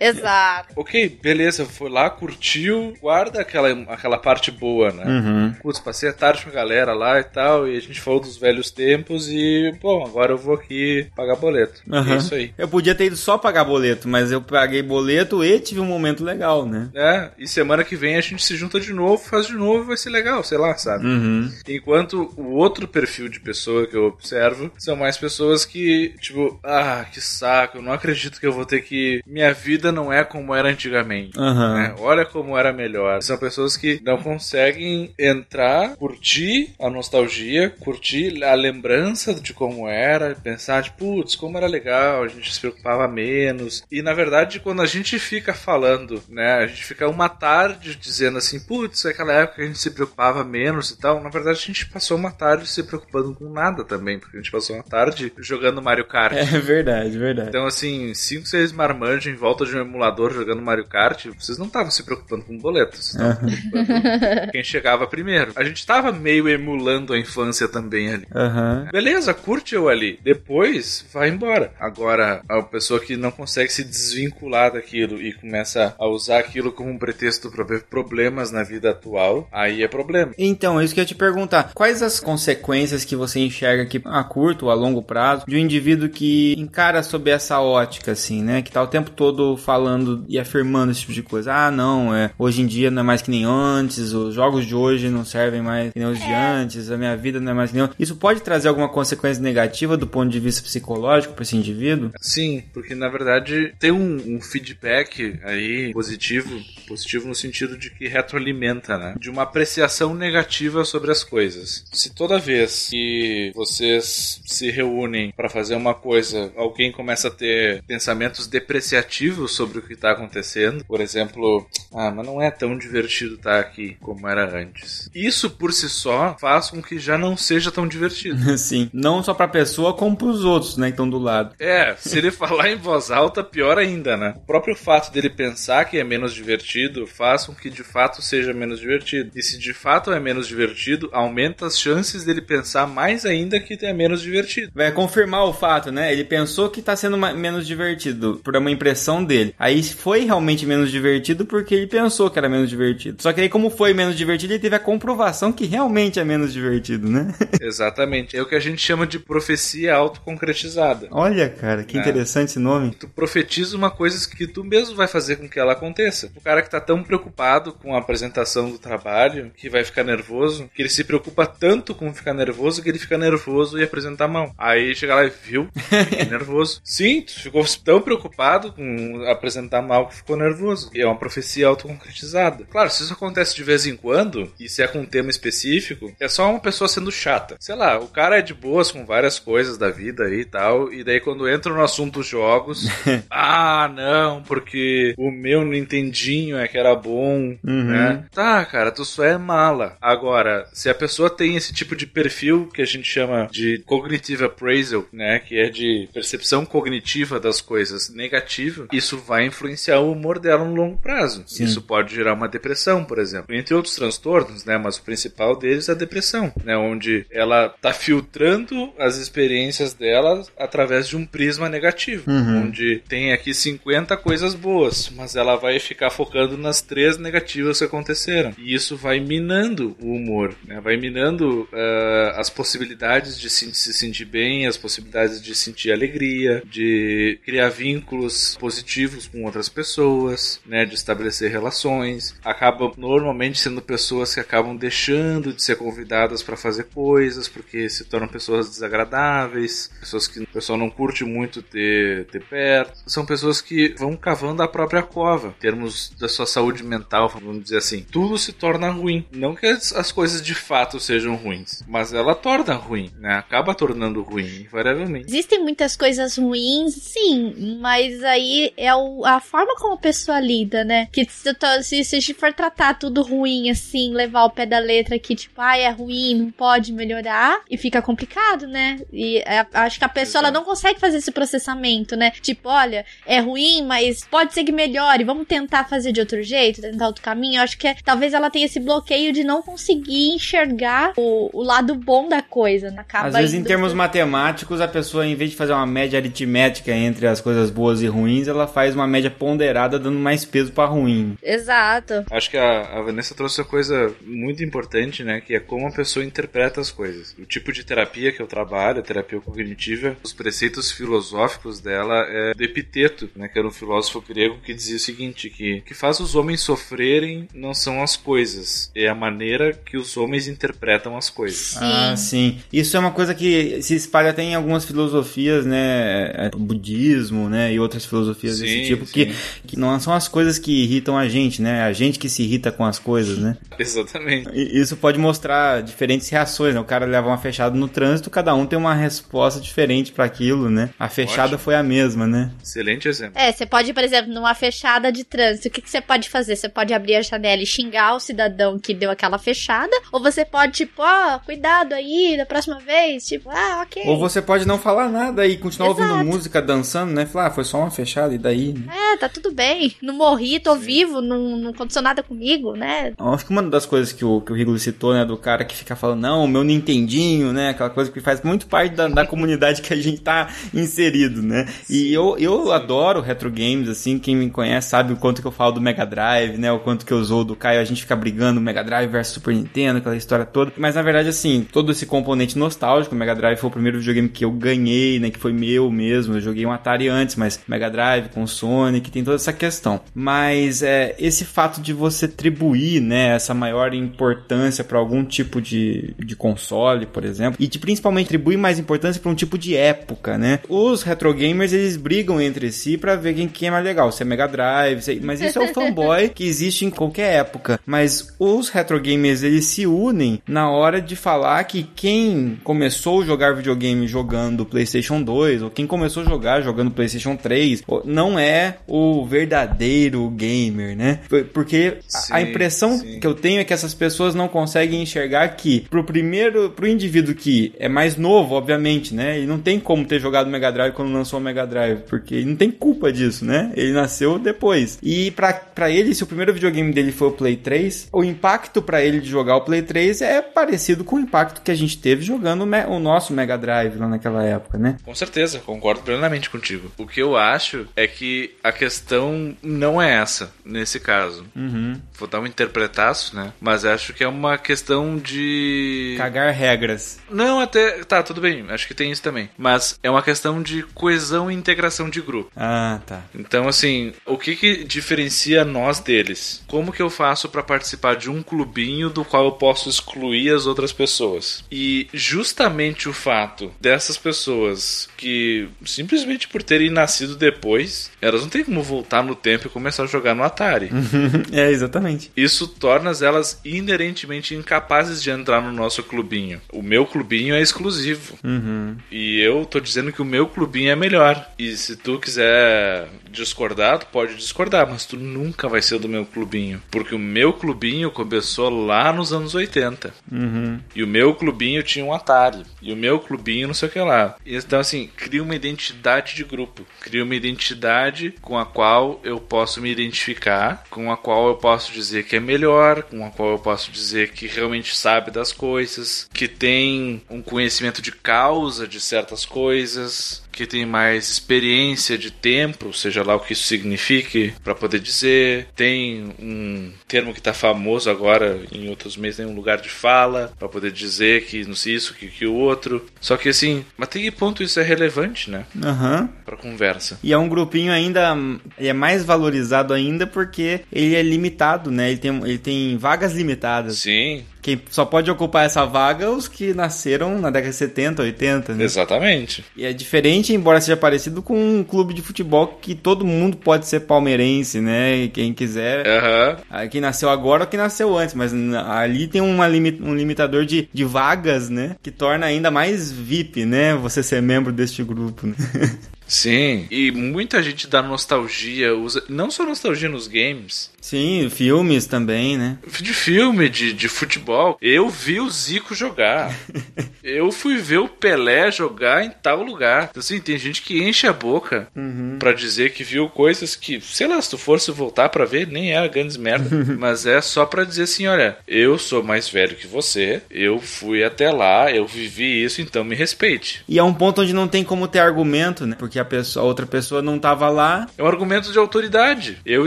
Exato. Ok, beleza, foi lá, curtiu, guarda aquela, aquela parte boa, né? Uhum. Putz, passei a tarde com a galera lá e tal, e a gente falou dos velhos tempos e, bom, agora eu vou aqui pagar boleto. Uhum. É isso aí. Eu podia ter ido só pagar boleto, mas eu paguei boleto e tive um momento legal, né? É, e semana que vem a gente se junta de novo, faz de novo, vai ser legal, sei lá, sabe? Uhum. Enquanto o outro perfil de pessoa que eu observo são mais pessoas que, tipo, ah, que saco, eu não acredito que eu vou ter que. Minha vida não é como era antigamente. Aham. né? Olha como era melhor. São pessoas que não conseguem entrar, curtir a nostalgia, curtir a lembrança de como era, pensar, tipo, putz, como era legal, a gente se preocupava menos. E na verdade, quando a gente fica falando, né, a gente fica uma tarde dizendo assim, putz, aquela época que a gente se preocupava menos e tal, na verdade a gente passou uma tarde se preocupando com nada também, porque a gente passou uma tarde jogando Mario Kart. É verdade, verdade. Então, assim, 5, 6 marmanjos em volta de um emulador jogando Mario Kart, vocês não estavam se preocupando com boletos, com quem chegava primeiro. A gente tava meio emulando a infância também ali. Aham. Beleza, curte eu ali. Depois, vai embora. Agora, a pessoa que não consegue se desvincular daquilo e começa a usar aquilo como um pretexto para ver problemas na vida atual, aí é problema. Então, isso que eu ia te perguntar. Quais as consequências que você enxerga aqui a curto ou a longo prazo de um indivíduo que encara sob essa ótica, assim, né? Que tá o tempo todo falando e afirmando esse tipo de coisa. Ah, não, é, hoje em dia não é mais que nem antes, os jogos de hoje não servem mais que nem os de antes, a minha vida não é mais que nem antes. Isso pode trazer alguma consequência negativa do ponto de vista psicológico para esse indivíduo? Sim, porque na verdade tem um, um feedback aí positivo, positivo no sentido de que retroalimenta, né? De uma apreciação negativa sobre as coisas. Se toda vez que vocês se reúnem para fazer uma coisa, alguém começa a ter pensamentos depreciativos sobre o que tá acontecendo, por exemplo, ah, mas não é tão divertido estar aqui como era antes. Isso por si só faz com que já não seja tão divertido. Sim. Não só pra pessoa, como pros outros, né? Que estão do lado. É, se ele falar em voz alta, pior ainda, né? O próprio fato dele pensar que é menos divertido faz com que de fato seja menos divertido. E se de fato é menos divertido, aumenta as chances dele pensar mais ainda que é menos divertido. Vai confirmar o fato, né? Ele pensou que tá sendo menos divertido, por uma impressão dele. Aí foi realmente menos divertido porque ele pensou que era menos divertido. Só que aí, como foi menos divertido, ele teve a comprovação que realmente é menos divertido, né? Exatamente. É o que a gente chama de profecia autoconcretizada. Olha, cara, que É. interessante esse nome. Tu profetiza uma coisa que tu mesmo vai fazer com que ela aconteça. O cara que tá tão preocupado com a apresentação do trabalho, que vai ficar nervoso, que ele se preocupa tanto com ficar nervoso que ele fica nervoso e apresenta mal. Aí chega lá e viu, fiquei nervoso. Sim, tu ficou tão preocupado com apresentar mal que ficou nervoso. E é uma profecia autoconcretizada. Claro, se isso acontece de vez em quando, e se é com um tema específico, é só uma pessoa sendo chata. Sei lá, o cara é de boas com várias coisas da vida aí e tal, e daí quando entra no assunto jogos, ah, não, porque o meu Nintendinho é que era bom, Uhum. né? Tá, cara, tu só é mala. Agora, se a pessoa tem esse tipo de perfil que a gente chama de cognitive appraisal, né, que é de percepção cognitiva das coisas negativo, isso vai influenciar o humor dela no longo prazo. Sim. Isso pode gerar uma depressão, por exemplo. Entre outros transtornos, né, mas o principal deles é a depressão, né, onde ela tá filtrando as experiências dela através de um prisma negativo, Uhum. onde tem aqui 50 coisas boas, mas ela vai ficar focando nas três negativas que aconteceram. E isso vai minando o humor, né? vai minando ah, as possibilidades de se, se sentir bem, as possibilidades de sentir alegria, de criar vínculos positivos com outras pessoas, né? de estabelecer relações. Acaba normalmente sendo pessoas que acabam deixando de ser convidadas para fazer coisas porque se tornam pessoas desagradáveis, pessoas que o pessoal não curte muito ter, ter perto. São pessoas que vão cavando a própria cova, em termos da sua saúde mental, vamos dizer assim. Tudo se torna ruim. Não que as coisas de fato sejam ruins, mas ela torna ruim, né? Acaba tornando ruim, invariavelmente. Existem muitas coisas ruins, sim, mas aí é o- a forma como a pessoa lida, né? Que se, se, se a gente for tratar tudo ruim, assim, levar ao pé da letra que, tipo, ai, é ruim, não pode melhorar, e fica complicado, né? E é, acho que a pessoa ela não consegue fazer esse processamento, né? Tipo, olha, é ruim, mas pode ser que melhore, vamos tentar fazer de outro jeito, tentar outro caminho. Eu acho que é- talvez ela tenha esse bloqueio de não conseguir enxergar o, o lado bom da coisa? Acaba Às vezes, em termos pro- matemáticos, a pessoa, em vez de fazer uma média aritmética entre as coisas boas e ruins, ela faz uma média ponderada, dando mais peso pra ruim. Exato. Acho que a, a Vanessa trouxe uma coisa muito importante, né? Que é como a pessoa interpreta as coisas. O tipo de terapia que eu trabalho, a terapia cognitiva, os preceitos filosóficos dela é do Epiteto, né? Que era um filósofo grego que dizia o seguinte: que o que faz os homens sofrerem não são as coisas, é a maneira que os homens interpretam as coisas. Sim. Ah, sim. Isso é uma coisa que se espalha até em algumas filosofias, né? é, Budismo, né? E outras filosofias Sim, desse tipo, sim. que, que não são as coisas que irritam a gente, né? A gente que se irrita com as coisas, né? Exatamente. E Isso pode mostrar diferentes reações, né? O cara leva uma fechada no trânsito, cada um tem uma resposta diferente pra aquilo, né? A fechada Ótimo. foi a mesma, né? Excelente exemplo. É, você pode, por exemplo, numa fechada de trânsito, o que, que você pode fazer? Você pode abrir a janela e xingar o cidadão que deu aquela fechada, ou você pode, tipo, ó, cuidado aí, da próxima vez, tipo, ah, ok. Ou você pode não falar nada e continuar Exato. ouvindo música, dançando, né? Falar, ah, foi só uma fechada e daí, né? É, tá tudo bem, não morri, tô vivo, não, não aconteceu nada comigo, né? Eu Acho que uma das coisas que o, que o Rigolo citou, né, do cara que fica falando, não, o meu Nintendinho, né, aquela coisa que faz muito parte da, da comunidade que a gente tá inserido, né. E eu, eu adoro retro games, assim, quem me conhece sabe o quanto que eu falo do Mega Drive, né, o quanto que eu usou do Caio, a gente fica brigando Mega Drive versus Super Nintendo, aquela história toda. Mas na verdade, assim, todo esse componente nostálgico, o Mega Drive foi o primeiro videogame que eu ganhei, né, que foi meu mesmo, eu joguei um Atari antes, mas Mega Drive com Sonic, tem toda essa questão. Mas é, esse fato de você atribuir, né, essa maior importância para algum tipo de, de console, por exemplo, e de principalmente atribuir mais importância para um tipo de época, né? Os retro gamers eles brigam entre si para ver quem, quem é mais legal, se é Mega Drive, se é- mas isso é o fanboy que existe em qualquer época. Mas os retro gamers eles se unem na hora de falar que quem começou a jogar videogame jogando PlayStation 2 ou quem começou a jogar jogando PlayStation 3 ou- não é o verdadeiro gamer, né? Por- Porque a- a Sim, impressão sim. que eu tenho é que essas pessoas não conseguem enxergar que pro primeiro, pro indivíduo que é mais novo, obviamente, né? Ele não tem como ter jogado Mega Drive quando lançou o Mega Drive, porque ele não tem culpa disso, né? Ele nasceu depois. E pra, pra ele, se o primeiro videogame dele foi o Play 3, o impacto pra ele de jogar o Play 3 é parecido com o impacto que a gente teve jogando o nosso Mega Drive lá naquela época, né? Com certeza, concordo plenamente contigo. O que eu acho é que a questão não é essa, nesse caso. Uhum. Vou dar um interpretaço, né? Mas acho que é uma questão de. Cagar regras. Não, até. Tá, tudo bem, acho que tem isso também. Mas é uma questão de coesão e integração de grupo. Ah, tá. Então, assim, o que que diferencia nós deles? Como que eu faço pra participar de um clubinho do qual eu posso excluir as outras pessoas? E justamente o fato dessas pessoas que simplesmente por terem nascido depois elas não têm como voltar no tempo e começar a jogar no Atari. é, exatamente. Isso torna elas inerentemente incapazes de entrar no nosso clubinho. O meu clubinho é exclusivo. Uhum. E eu tô dizendo que o meu clubinho é melhor. E se tu quiser discordar, tu pode discordar, mas tu nunca vai ser do meu clubinho. Porque o meu clubinho começou lá nos anos 80. Uhum. E o meu clubinho tinha um Atari. E o meu clubinho não sei o que lá. Então, assim, cria uma identidade de grupo. Cria uma identidade com a qual eu posso me identificar, com a qual eu posso dizer que é melhor, com a qual eu posso dizer que realmente sabe das coisas, que tem um conhecimento de causa de certas coisas, que tem mais experiência de tempo, seja lá o que isso signifique, para poder dizer. Tem um termo que está famoso agora, em outros meses, tem um lugar de fala, para poder dizer que não sei isso, que, que o outro. Só que assim, mas até que ponto isso é relevante, né? Aham. Uhum. Pra conversa. E é um grupinho ainda. Ele é mais valorizado ainda porque ele é limitado, né? Ele tem, ele tem vagas limitadas. Sim. Quem só pode ocupar essa vaga os que nasceram na década de 70, 80, né? Exatamente. E é diferente, embora seja parecido com um clube de futebol que todo mundo pode ser palmeirense, né? Quem quiser. Uhum. Quem nasceu agora ou quem nasceu antes. Mas ali tem uma limit, um limitador de, de vagas, né? Que torna ainda mais VIP, né? Você ser membro deste grupo, né? Sim, e muita gente da nostalgia usa. Não só nostalgia nos games. Sim, filmes também, né? De filme, de, de futebol. Eu vi o Zico jogar. eu fui ver o Pelé jogar em tal lugar. Então, assim, tem gente que enche a boca uhum. para dizer que viu coisas que, sei lá, se tu fosse voltar para ver, nem era grandes merda. mas é só para dizer assim: olha, eu sou mais velho que você, eu fui até lá, eu vivi isso, então me respeite. E é um ponto onde não tem como ter argumento, né? Porque a, pessoa, a outra pessoa não tava lá. É um argumento de autoridade. Eu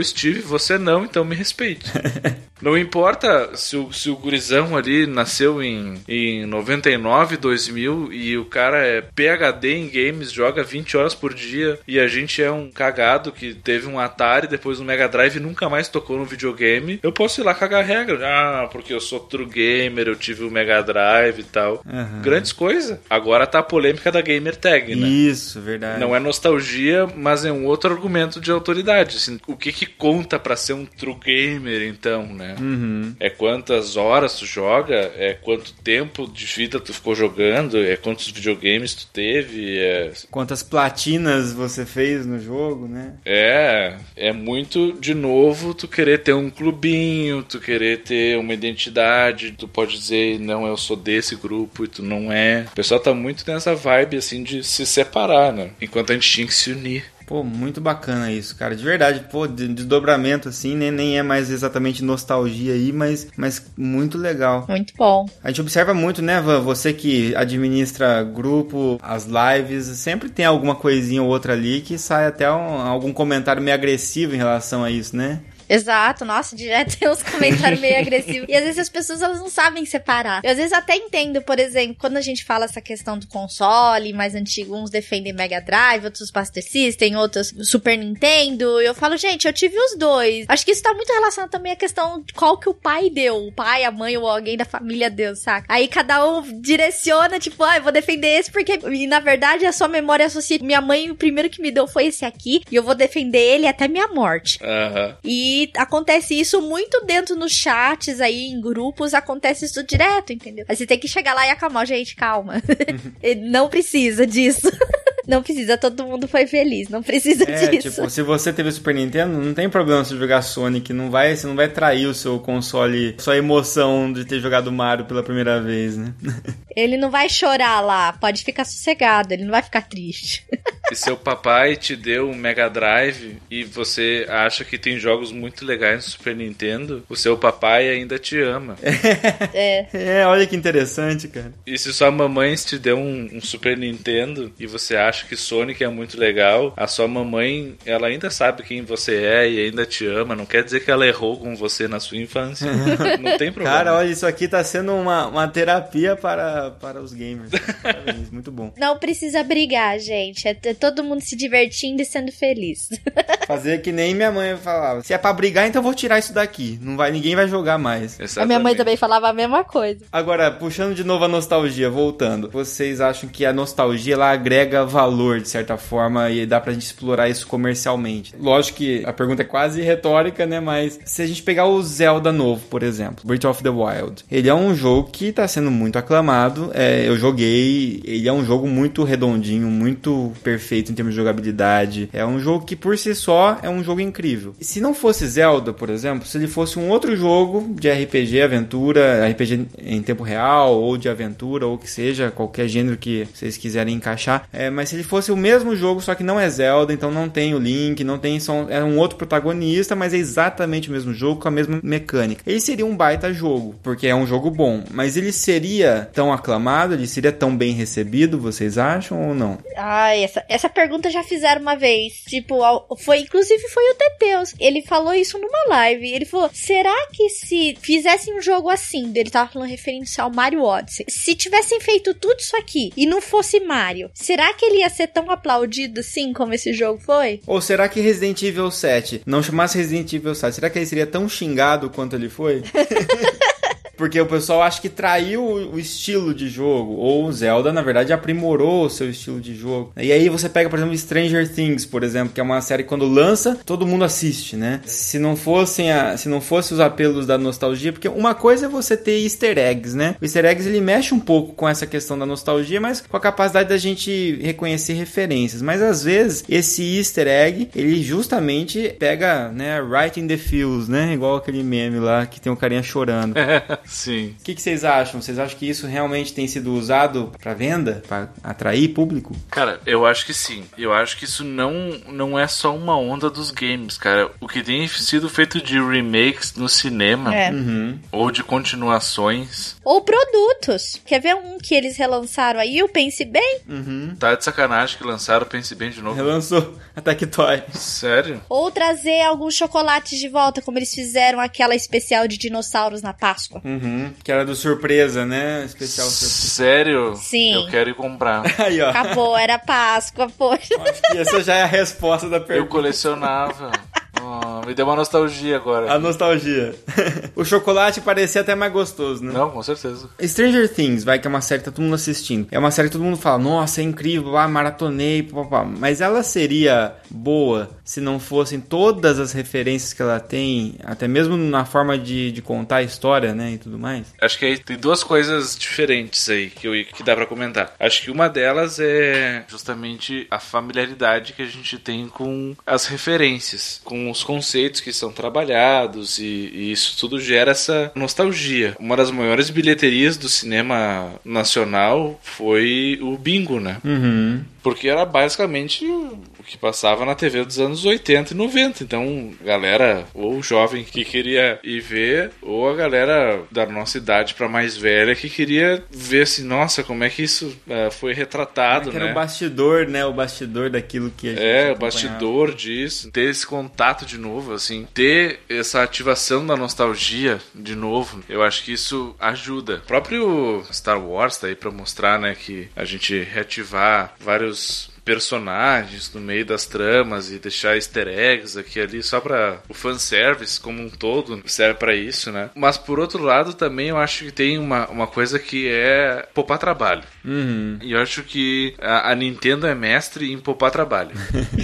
estive, você não, então me respeite. não importa se o, se o gurizão ali nasceu em, em 99, 2000 e o cara é PHD em games, joga 20 horas por dia e a gente é um cagado que teve um Atari, depois um Mega Drive e nunca mais tocou no videogame. Eu posso ir lá cagar regra. Ah, porque eu sou true gamer, eu tive o um Mega Drive e tal. Uhum. Grandes coisas. Agora tá a polêmica da Gamer Tag, né? Isso, verdade. Não é nostalgia, mas é um outro argumento de autoridade. Assim, o que que conta para ser um true gamer, então, né? Uhum. É quantas horas tu joga, é quanto tempo de vida tu ficou jogando, é quantos videogames tu teve, é... Quantas platinas você fez no jogo, né? É, é muito, de novo, tu querer ter um clubinho, tu querer ter uma identidade, tu pode dizer, não, eu sou desse grupo e tu não é. O pessoal tá muito nessa vibe, assim, de se separar, né? Enquanto a gente tinha que se unir. Pô, muito bacana isso, cara. De verdade, pô, de desdobramento assim, nem, nem é mais exatamente nostalgia aí, mas, mas muito legal. Muito bom. A gente observa muito, né, Van? Você que administra grupo, as lives, sempre tem alguma coisinha ou outra ali que sai até um, algum comentário meio agressivo em relação a isso, né? Exato, nossa, direto tem uns comentários meio agressivos. E às vezes as pessoas elas não sabem separar. Eu às vezes até entendo, por exemplo, quando a gente fala essa questão do console mais antigo, uns defendem Mega Drive, outros Master System, outros Super Nintendo. Eu falo, gente, eu tive os dois. Acho que isso tá muito relacionado também à questão de qual que o pai deu. O pai, a mãe ou alguém da família deu, saca? Aí cada um direciona, tipo, ah, eu vou defender esse porque. E na verdade a sua memória associa. Minha mãe, o primeiro que me deu foi esse aqui. E eu vou defender ele até minha morte. Uhum. E acontece isso muito dentro nos chats aí, em grupos, acontece isso direto, entendeu? Aí você tem que chegar lá e acalmar, gente, calma. não precisa disso. Não precisa, todo mundo foi feliz, não precisa é, disso. Tipo, se você teve Super Nintendo, não tem problema você jogar Sonic, não vai, você não vai trair o seu console, sua emoção de ter jogado Mario pela primeira vez, né? Ele não vai chorar lá, pode ficar sossegado, ele não vai ficar triste. E seu papai te deu um Mega Drive e você acha que tem jogos muito legais no Super Nintendo, o seu papai ainda te ama. É. É, olha que interessante, cara. E se sua mamãe te deu um, um Super Nintendo e você acha que Sonic é muito legal, a sua mamãe, ela ainda sabe quem você é e ainda te ama, não quer dizer que ela errou com você na sua infância. não tem problema. Cara, olha, isso aqui tá sendo uma, uma terapia para para, os gamers. Parabéns, muito bom. Não precisa brigar, gente. É t- todo mundo se divertindo e sendo feliz. Fazer que nem minha mãe falava. Se é pra brigar, então eu vou tirar isso daqui. Não vai, ninguém vai jogar mais. A minha mãe também falava a mesma coisa. Agora, puxando de novo a nostalgia, voltando. Vocês acham que a nostalgia ela agrega valor de certa forma e dá pra gente explorar isso comercialmente? Lógico que a pergunta é quase retórica, né? Mas se a gente pegar o Zelda novo, por exemplo, Breath of the Wild, ele é um jogo que tá sendo muito aclamado. É, eu joguei, ele é um jogo muito redondinho, muito perfeito em termos de jogabilidade. É um jogo que por si só é um jogo incrível. Se não fosse Zelda, por exemplo, se ele fosse um outro jogo de RPG, aventura, RPG em tempo real, ou de aventura, ou que seja, qualquer gênero que vocês quiserem encaixar. É, mas se ele fosse o mesmo jogo, só que não é Zelda, então não tem o Link, não tem. É um outro protagonista, mas é exatamente o mesmo jogo com a mesma mecânica. Ele seria um baita jogo, porque é um jogo bom. Mas ele seria tão aclamado, ele seria tão bem recebido, vocês acham ou não? Ai, essa, essa pergunta já fizeram uma vez. Tipo, foi, inclusive foi o Teteus. Ele falou isso numa live. Ele falou: será que se fizessem um jogo assim, ele tava falando referente ao Mario Odyssey, se tivessem feito tudo isso aqui e não fosse Mario, será que ele ia ser tão aplaudido assim como esse jogo foi? Ou será que Resident Evil 7 não chamasse Resident Evil 7? Será que ele seria tão xingado quanto ele foi? Porque o pessoal acha que traiu o estilo de jogo. Ou o Zelda, na verdade, aprimorou o seu estilo de jogo. E aí você pega, por exemplo, Stranger Things, por exemplo, que é uma série que quando lança, todo mundo assiste, né? Se não fossem a, se não fosse os apelos da nostalgia, porque uma coisa é você ter easter eggs, né? O easter eggs ele mexe um pouco com essa questão da nostalgia, mas com a capacidade da gente reconhecer referências. Mas às vezes esse easter egg, ele justamente pega, né, right in the feels, né? Igual aquele meme lá que tem um carinha chorando. Sim. O que, que vocês acham? Vocês acham que isso realmente tem sido usado para venda, para atrair público? Cara, eu acho que sim. Eu acho que isso não, não é só uma onda dos games, cara. O que tem sido feito de remakes no cinema É. Uhum. ou de continuações, Ou produtos. Quer ver um que eles relançaram aí, o Pense Bem? Uhum. tá de sacanagem que lançaram, pense bem de novo. Relançou a Tectoy. Sério? Ou trazer alguns chocolates de volta, como eles fizeram aquela especial de dinossauros na Páscoa. Uhum. Que era do surpresa, né? Especial surpresa. Sério? Sim. Eu quero ir comprar. Aí, ó. Acabou, era Páscoa, poxa. Acho que essa já é a resposta da Eu pergunta. colecionava. Oh, me deu uma nostalgia agora. A nostalgia. o chocolate parecia até mais gostoso, né? Não, com certeza. Stranger Things, vai, que é uma série que tá todo mundo assistindo. É uma série que todo mundo fala, nossa, é incrível, ah, maratonei, papapá. Mas ela seria boa se não fossem todas as referências que ela tem, até mesmo na forma de, de contar a história, né, e tudo mais. Acho que aí tem duas coisas diferentes aí que, eu, que dá pra comentar. Acho que uma delas é justamente a familiaridade que a gente tem com as referências, com os conceitos que são trabalhados e, e isso tudo gera essa nostalgia. Uma das maiores bilheterias do cinema nacional foi o Bingo, né? Uhum. Porque era basicamente que passava na TV dos anos 80 e 90. Então, galera, ou jovem que queria ir ver, ou a galera da nossa idade pra mais velha que queria ver assim, nossa, como é que isso eh, foi retratado, Que né? era o bastidor, né, o bastidor daquilo que a gente É, o bastidor disso, ter esse contato de novo, assim, ter essa ativação da nostalgia de novo, eu acho que isso ajuda. O próprio Star Wars tá aí pra mostrar, né, que a gente reativar vários personagens no meio das tramas e deixar easter eggs aqui ali só para o fanservice como um todo serve para isso, né? Mas por outro lado também eu acho que tem uma, uma coisa que é poupar trabalho. Uhum. E eu acho que a, a Nintendo é mestre em poupar trabalho.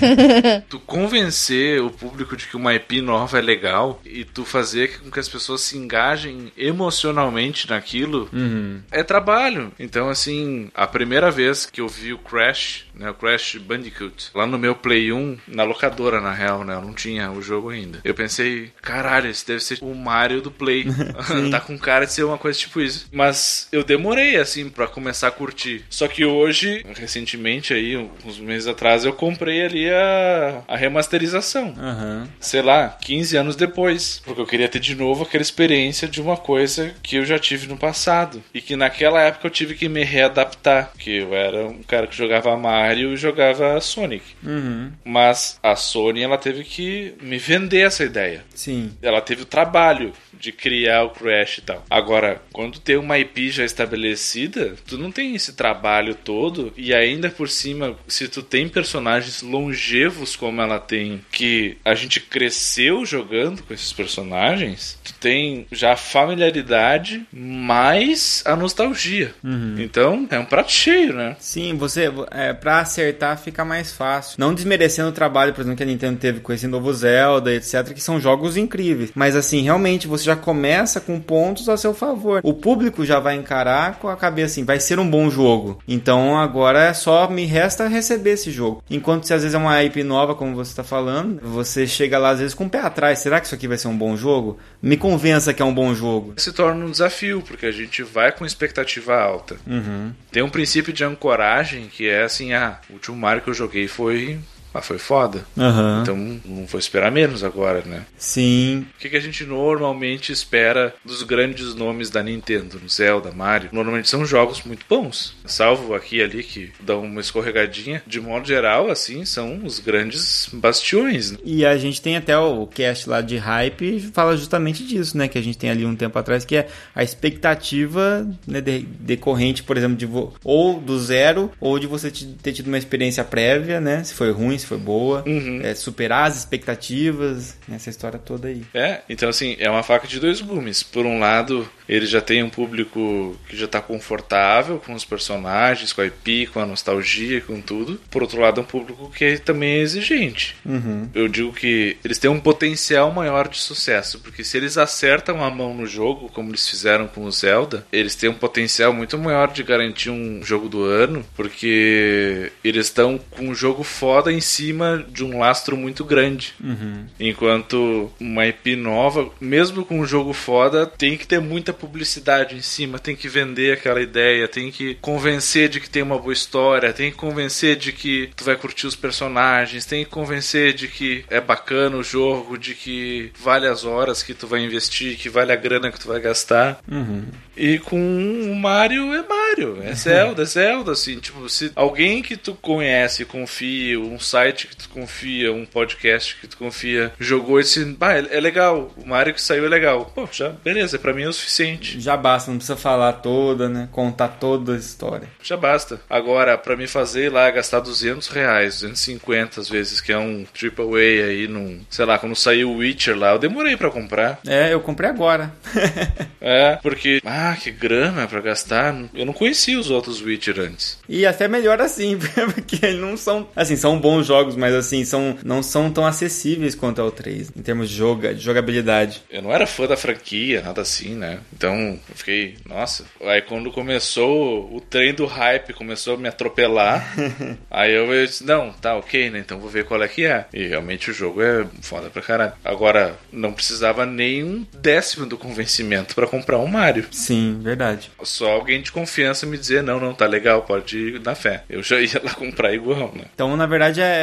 tu convencer o público de que uma IP nova é legal e tu fazer com que as pessoas se engajem emocionalmente naquilo Uhum. é trabalho. Então, assim, a primeira vez que eu vi o Crash, né, o Crash Bandicoot, lá no meu Play 1, na locadora, na real, né, eu não tinha o jogo ainda. Eu pensei, caralho, esse deve ser o Mario do Play. tá com cara de ser uma coisa tipo isso. Mas eu demorei, assim, pra começar a curtir. Só que hoje, recentemente aí, uns meses atrás, eu comprei ali a, a remasterização Aham. sei lá, 15 anos depois. Porque eu queria ter de novo aquela experiência de uma coisa que eu já tive no passado. E que naquela época eu tive que me readaptar. Porque eu era um cara que jogava Mario jogava Sonic. Uhum. Mas a Sony ela teve que me vender essa ideia. Sim. Ela teve o trabalho de criar o Crash e tal. Agora, quando tem uma IP já estabelecida, tu não tem esse trabalho todo e ainda por cima, se tu tem personagens longevos como ela tem, que a gente cresceu jogando com esses personagens, tu tem já a familiaridade mais a nostalgia. Então, é um prato cheio, né? Sim, você é, pra acertar fica mais fácil. Não desmerecendo o trabalho, por exemplo, que a Nintendo teve com esse novo Zelda, etc, que são jogos incríveis. Mas assim, realmente você já começa com pontos a seu favor. O público já vai encarar com a cabeça assim, vai ser um bom jogo. Então agora é só me resta receber esse jogo. Enquanto se às vezes é uma IP nova, como você está falando, você chega lá às vezes com o pé atrás. Será que isso aqui vai ser um bom jogo? Me convença que é um bom jogo. Se torna um desafio, porque a gente vai com expectativa alta. Uhum. Tem um princípio de ancoragem que é assim, ah, o último Mario que eu joguei foi ah, foi foda. Aham. Então não vou esperar menos agora, né? Sim. O que, que a gente normalmente espera dos grandes nomes da Nintendo? Zelda, Mario. Normalmente são jogos muito bons. Salvo aqui e ali que dão uma escorregadinha. De modo geral, assim, são os grandes bastiões. né? E a gente tem até o cast lá de hype fala justamente disso, né? Que a gente tem ali um tempo atrás, que é a expectativa né, de- decorrente, por exemplo, de ou do zero, ou de você te- ter tido uma experiência prévia, né? Se foi ruim, se foi boa. Uhum. É, superar as expectativas, essa história toda aí. É, então assim, é uma faca de dois gumes. Por um lado, ele já tem um público que já tá confortável com os personagens, com a IP, com a nostalgia, com tudo. Por outro lado, é um público que também é exigente. Uhum. Eu digo que eles têm um potencial maior de sucesso, porque se eles acertam a mão no jogo, como eles fizeram com o Zelda, eles têm um potencial muito maior de garantir um jogo do ano, porque eles estão com um jogo foda em cima de um lastro muito grande. Uhum. Enquanto uma IP nova, mesmo com um jogo foda, tem que ter muita publicidade em cima, tem que vender aquela ideia, tem que convencer de que tem uma boa história, tem que convencer de que tu vai curtir os personagens, tem que convencer de que é bacana o jogo, de que vale as horas que tu vai investir, que vale a grana que tu vai gastar. Uhum. E com o Mario é Mario, é Zelda, é Zelda, assim, tipo, se alguém que tu conhece, confia, um site que tu confia, um podcast que tu confia, jogou esse, bah, é legal, o Mario que saiu é legal. Pô, já, beleza, pra mim é o suficiente. Já basta, não precisa falar toda, né? Contar toda a história. Já basta. Agora, pra me fazer lá, gastar 200 reais, 250 às vezes, que é um triple A aí, num, sei lá, quando saiu o Witcher lá, eu demorei pra comprar. É, eu comprei agora. É, porque, ah, que grana pra gastar. Eu não conhecia os outros Witcher antes. E até melhor assim, porque eles não são. Assim, são bons jogos, mas assim, são, não são tão acessíveis quanto ao 3, em termos de, joga, de jogabilidade. Eu não era fã da franquia, nada assim, né? Então eu fiquei, nossa. Aí quando começou o trem do hype, começou a me atropelar. aí eu disse, não, tá ok, né? Então vou ver qual é que é. E realmente o jogo é foda pra caralho. Agora, não precisava nem um décimo do convencimento pra comprar um Mario. Sim, verdade. Só alguém de confiança me dizer, não, não, tá legal, pode ir na fé. Eu já ia lá comprar igual, né? Então, na verdade, é.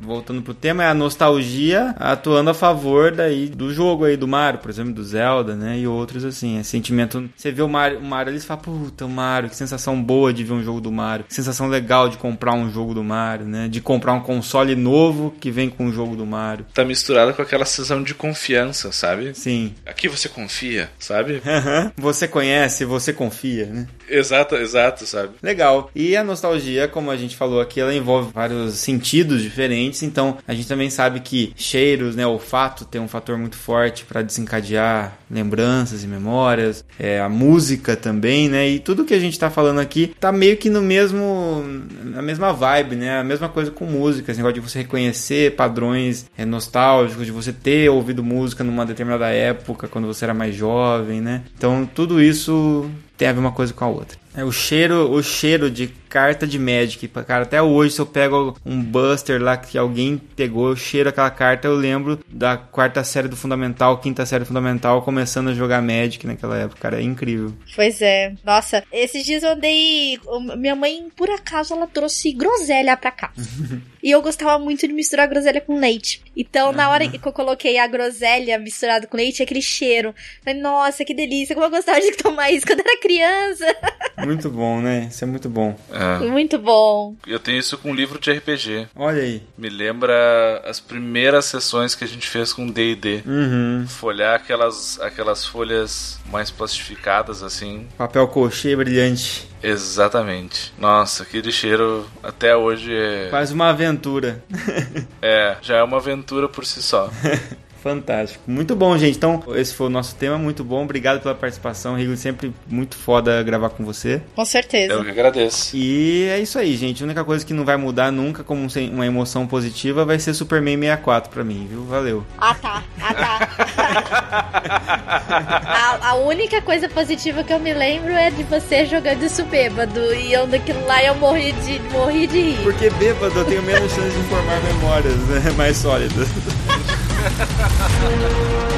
Voltando pro tema, é a nostalgia atuando a favor daí do jogo aí, do Mario, por exemplo, do Zelda, né? E outros assim. É sentimento. Você vê o Mario, o Mario ali e fala, puta, o Mario, que sensação boa de ver um jogo do Mario. Que sensação legal de comprar um jogo do Mario, né? De comprar um console novo que vem com o jogo do Mario. Tá misturado com aquela sensação de confiança, sabe? Sim. Aqui você confia, sabe? você conhece, você confia, né? exato, exato, sabe? Legal. E a nostalgia, como a gente falou aqui, ela envolve vários sentidos diferentes. Então, a gente também sabe que cheiros, né, olfato tem um fator muito forte para desencadear lembranças e memórias. É, a música também, né? E tudo que a gente tá falando aqui tá meio que no mesmo, na mesma vibe, né? A mesma coisa com música, esse negócio de você reconhecer padrões é, nostálgicos, de você ter ouvido música numa determinada época, quando você era mais jovem, né? Então, tudo isso tem a ver uma coisa com a outra. É o cheiro, o cheiro de carta de Magic. Cara, até hoje, se eu pego um Buster lá que alguém pegou, eu cheiro aquela carta, eu lembro da quarta série do Fundamental, quinta série do Fundamental, começando a jogar Magic naquela época. Cara, é incrível. Pois é. Nossa, esses dias eu andei. Minha mãe, por acaso, ela trouxe groselha pra casa. e eu gostava muito de misturar groselha com leite. Então, na hora que eu coloquei a groselha misturada com leite, aquele cheiro. Falei, nossa, que delícia, como eu gostava de tomar isso quando era criança. Muito bom, né? Isso é muito bom. É. Muito bom. Eu tenho isso com livro de RPG. Olha aí. Me lembra as primeiras sessões que a gente fez com D&D. Uhum. Folhar aquelas, aquelas folhas mais plastificadas, assim. Papel cochê brilhante. Exatamente. Nossa, aquele cheiro até hoje é... Quase uma aventura. É, já é uma aventura por si só. Fantástico. Muito bom, gente. Então, esse foi o nosso tema. Muito bom. Obrigado pela participação, Rigo. Sempre muito foda gravar com você. Com certeza. Eu que agradeço. E é isso aí, gente. A única coisa que não vai mudar nunca como uma emoção positiva vai ser Superman 64 pra mim, viu? Valeu. Ah, tá. Ah, tá. a, a, única coisa positiva que eu me lembro é de você jogando isso bêbado. E eu naquilo lá eu morri de, morri de rir. Porque bêbado eu tenho menos chance de formar memórias né? mais sólidas. 哈哈哈哈哈！哈。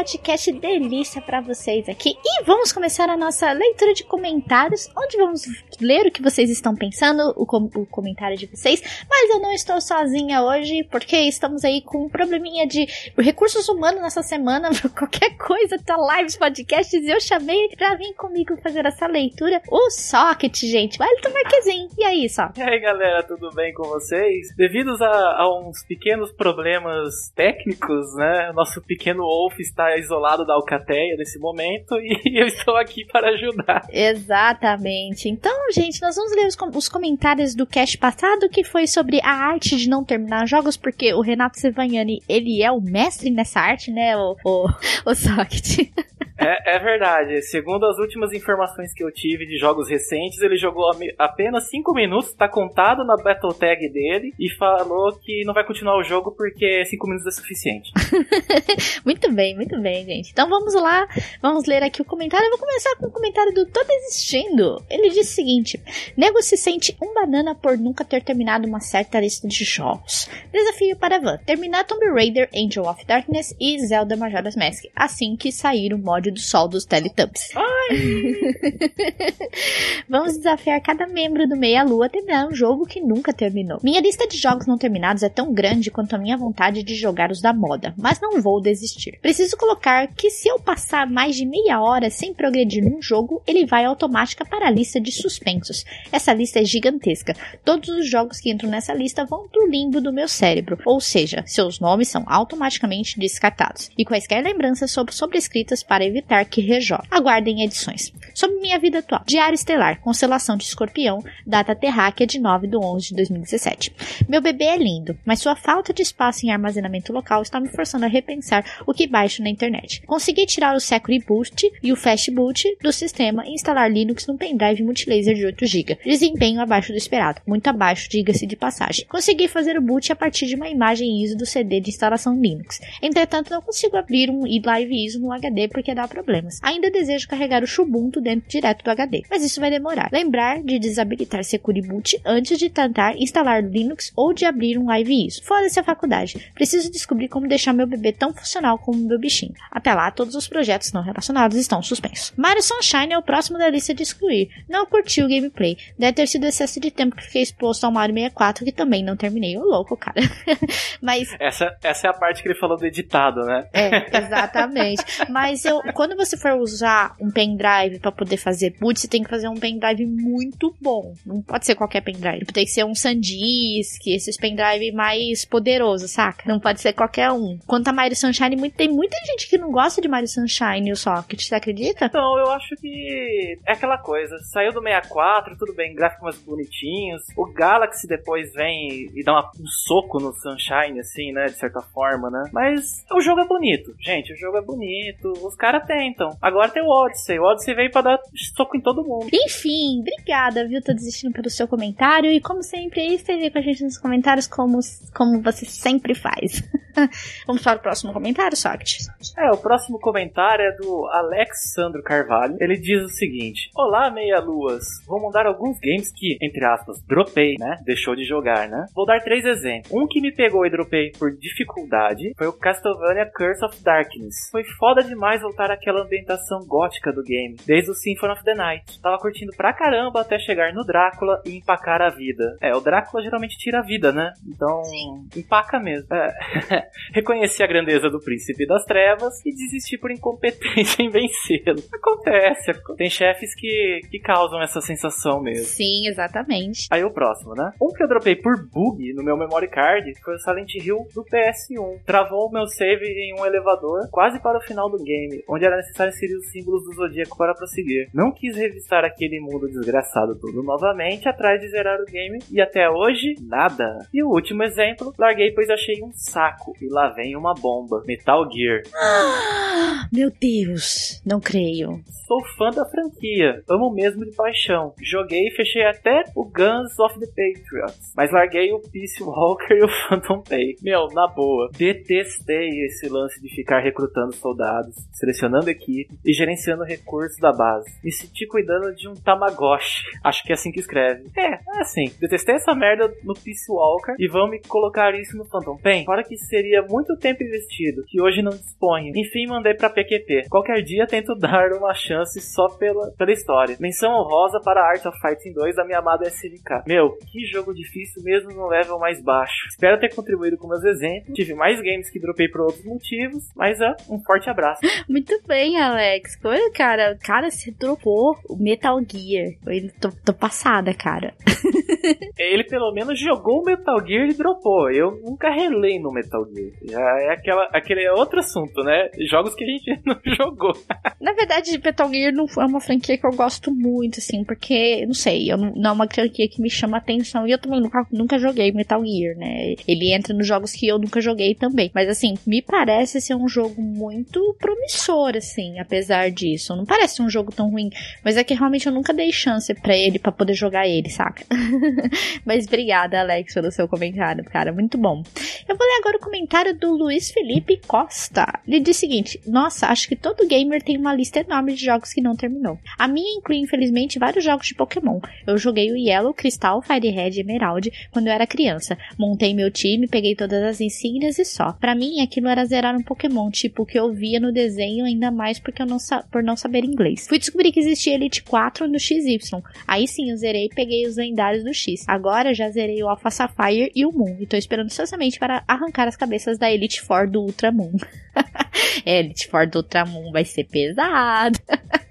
Podcast delícia para vocês aqui. E vamos começar a nossa leitura de comentários, onde vamos ler o que vocês estão pensando, o, com o comentário de vocês. Mas eu não estou sozinha hoje porque estamos aí com um probleminha de recursos humanos nessa semana, qualquer coisa, tá lives, podcasts, e eu chamei pra vir comigo fazer essa leitura o Socket, gente, o Elton Marquezin. E aí, só? E aí, galera, tudo bem com vocês? Devidos a, a uns pequenos problemas técnicos, né, nosso pequeno Wolf está isolado da Alcateia nesse momento e eu estou aqui para ajudar. Exatamente. Então, gente, nós vamos ler os, os comentários do cast passado que foi sobre a arte de não terminar jogos, porque o Renato Sevagnani, ele é o mestre nessa arte, né, o, o, o Socket. É, é, verdade. Segundo as últimas informações que eu tive de jogos recentes, ele jogou apenas 5 minutos, tá contado na Battle Tag dele, e falou que não vai continuar o jogo porque 5 minutos é suficiente. muito bem, muito bem, gente. Então vamos lá, vamos ler aqui o comentário. Eu vou começar com o comentário do Tô Desistindo. Ele diz o seguinte: Nego se sente um banana por nunca ter terminado uma certa lista de jogos. Desafio para Van: terminar Tomb Raider, Angel of Darkness e Zelda Majora's Mask, assim que sair o mod do sol dos Teletubbies. Vamos desafiar cada membro do Meia Lua a terminar um jogo que nunca terminou. Minha lista de jogos não terminados é tão grande quanto a minha vontade de jogar os da moda, mas não vou desistir. Preciso colocar que se eu passar mais de meia hora sem progredir num jogo, ele vai automática para a lista de suspensos. Essa lista é gigantesca. Todos os jogos que entram nessa lista vão pro limbo do meu cérebro, ou seja, seus nomes são automaticamente descartados. E quaisquer lembranças sobre sobrescritas para evitar que rejogue. Aguardem edições. Sobre minha vida atual. Diário Estelar, Constelação de Escorpião, data terráquea de 9 de 11 de 2017. Meu bebê é lindo, mas sua falta de espaço em armazenamento local está me forçando a repensar o que baixo na internet. Consegui tirar o Security Boot e o Fast Boot do sistema e instalar Linux num pendrive multilaser de 8 GB. Desempenho abaixo do esperado, muito abaixo, diga-se de passagem. Consegui fazer o boot a partir de uma imagem ISO do CD de instalação Linux. Entretanto, não consigo abrir um Live ISO no HD porque dá problemas. Ainda desejo carregar o Xubuntu dentro direto do HD, mas isso vai demorar. Lembrar de desabilitar Security Boot antes de tentar instalar Linux ou de abrir um Live ISO. Foda-se a faculdade. Preciso descobrir como deixar meu bebê tão funcional como meu bichinho. Até lá, todos os projetos não relacionados estão suspensos. Mario Sunshine é o próximo da lista de excluir. Não curti o gameplay. Deve ter sido excesso de tempo que fiquei exposto ao Mario 64, que também não terminei. Ô louco, cara. mas. Essa, essa é a parte que ele falou do editado, né? É, exatamente. mas eu, quando você for usar um pendrive para poder fazer boot, você tem que fazer um pendrive muito bom. Não pode ser qualquer pendrive. Tem que ser um SanDisk, esses pendrive mais poderosos, saca? Não pode ser qualquer um. Quanto a Mario Sunshine, muito, tem muita gente que não gosta de Mario Sunshine e o Socket, você acredita? Então, eu acho que é aquela coisa. Saiu do 64, tudo bem, gráficos mais bonitinhos. O Galaxy depois vem e dá uma, um soco no Sunshine, assim, né? De certa forma, né? Mas o jogo é bonito. Gente, o jogo é bonito. Os caras atentam. Agora tem o Odyssey. O Odyssey veio pra dar soco em todo mundo. Enfim, obrigada, viu? Tô desistindo pelo seu comentário. E como sempre, esteja com a gente nos comentários como, como você sempre faz. Vamos para o próximo comentário, Socrates? É, o próximo comentário é do Alexandro Carvalho. Ele diz o seguinte: Olá, meia-luas. Vou mandar alguns games que, entre aspas, dropei, né? Deixou de jogar, né? Vou dar três exemplos. Um que me pegou e dropei por dificuldade foi o Castlevania Curse of Darkness. Foi foda demais voltar àquela ambientação gótica do game, desde o Symphony of the Night. Tava curtindo pra caramba até chegar no Drácula e empacar a vida. É, o Drácula geralmente tira a vida, né? Então, Sim. empaca mesmo. É. Reconheci a grandeza do Príncipe das Trevas e desisti por incompetência em vencê-lo. Acontece, tem chefes que, que causam essa sensação mesmo. Sim, exatamente. Aí o próximo, né? Um que eu dropei por bug no meu memory card foi o Silent Hill do PS1. Travou o meu save em um elevador quase para o final do game, onde era necessário inserir os símbolos do Zodíaco para prosseguir. Não quis revistar aquele mundo desgraçado tudo novamente atrás de zerar o game e até hoje, nada. E o último exemplo, larguei pois achei um saco e lá vem uma bomba. Metal Gear. Meu Deus, não creio. Sou fã da franquia, amo mesmo de paixão. Joguei e fechei até o Guns of the Patriots, mas larguei o Peace Walker e o Phantom Pay. Meu, na boa, detestei esse lance de ficar recrutando soldados, selecionando equipe e gerenciando recursos da base. Me senti cuidando de um Tamagotchi. Acho que é assim que escreve. É, é assim. Detestei essa merda no Peace Walker e vão me colocar isso no Phantom Pain. Fora que seria muito tempo investido, que hoje não disponho. Enfim, mandei pra PQP. Qualquer dia tento dar uma chance só pela, pela história. Menção honrosa para Art of Fighting 2 da minha amada SNK. Meu, que jogo difícil mesmo no level mais baixo. Espero ter contribuído com meus exemplos. Tive mais games que dropei por outros motivos, mas é um forte abraço. Muito bem, Alex. Olha, cara, cara, você dropou o Metal Gear. Eu tô, tô passada, cara. Ele pelo menos jogou o Metal Gear e dropou. Eu nunca relei no Metal Gear. Já é aquela, aquele outro assunto, né? Jogos que a gente não jogou. Na verdade, Metal Gear não é uma franquia que eu gosto muito, assim, porque, não sei, eu não, não é uma franquia que me chama atenção. E eu também nunca, nunca joguei Metal Gear, né? Ele entra nos jogos que eu nunca joguei também. Mas, assim, me parece ser um jogo muito promissor, assim, apesar disso. Não parece um jogo tão ruim. Mas é que realmente eu nunca dei chance para ele, para poder jogar ele, saca? mas obrigada, Alex, pelo seu comentário, cara. Muito bom. Eu vou ler agora o comentário do Luiz Felipe Costa. Ele diz o seguinte: Nossa, acho que todo gamer tem uma lista enorme de jogos que não terminou. A minha inclui, infelizmente, vários jogos de Pokémon. Eu joguei o Yellow, Crystal, Fire Red e Emerald quando eu era criança. Montei meu time, peguei todas as insígnias e só. Para mim, aquilo era zerar um Pokémon, tipo o que eu via no desenho, ainda mais porque eu não por não saber inglês. Fui descobrir que existia Elite 4 no XY. Aí sim, eu zerei e peguei os lendários do X. Agora já zerei o Alpha Sapphire e o Moon. E tô esperando ansiosamente para arrancar as cabeças da Elite Four do Ultramon. é, Elite Four do Ultramon vai ser pesado.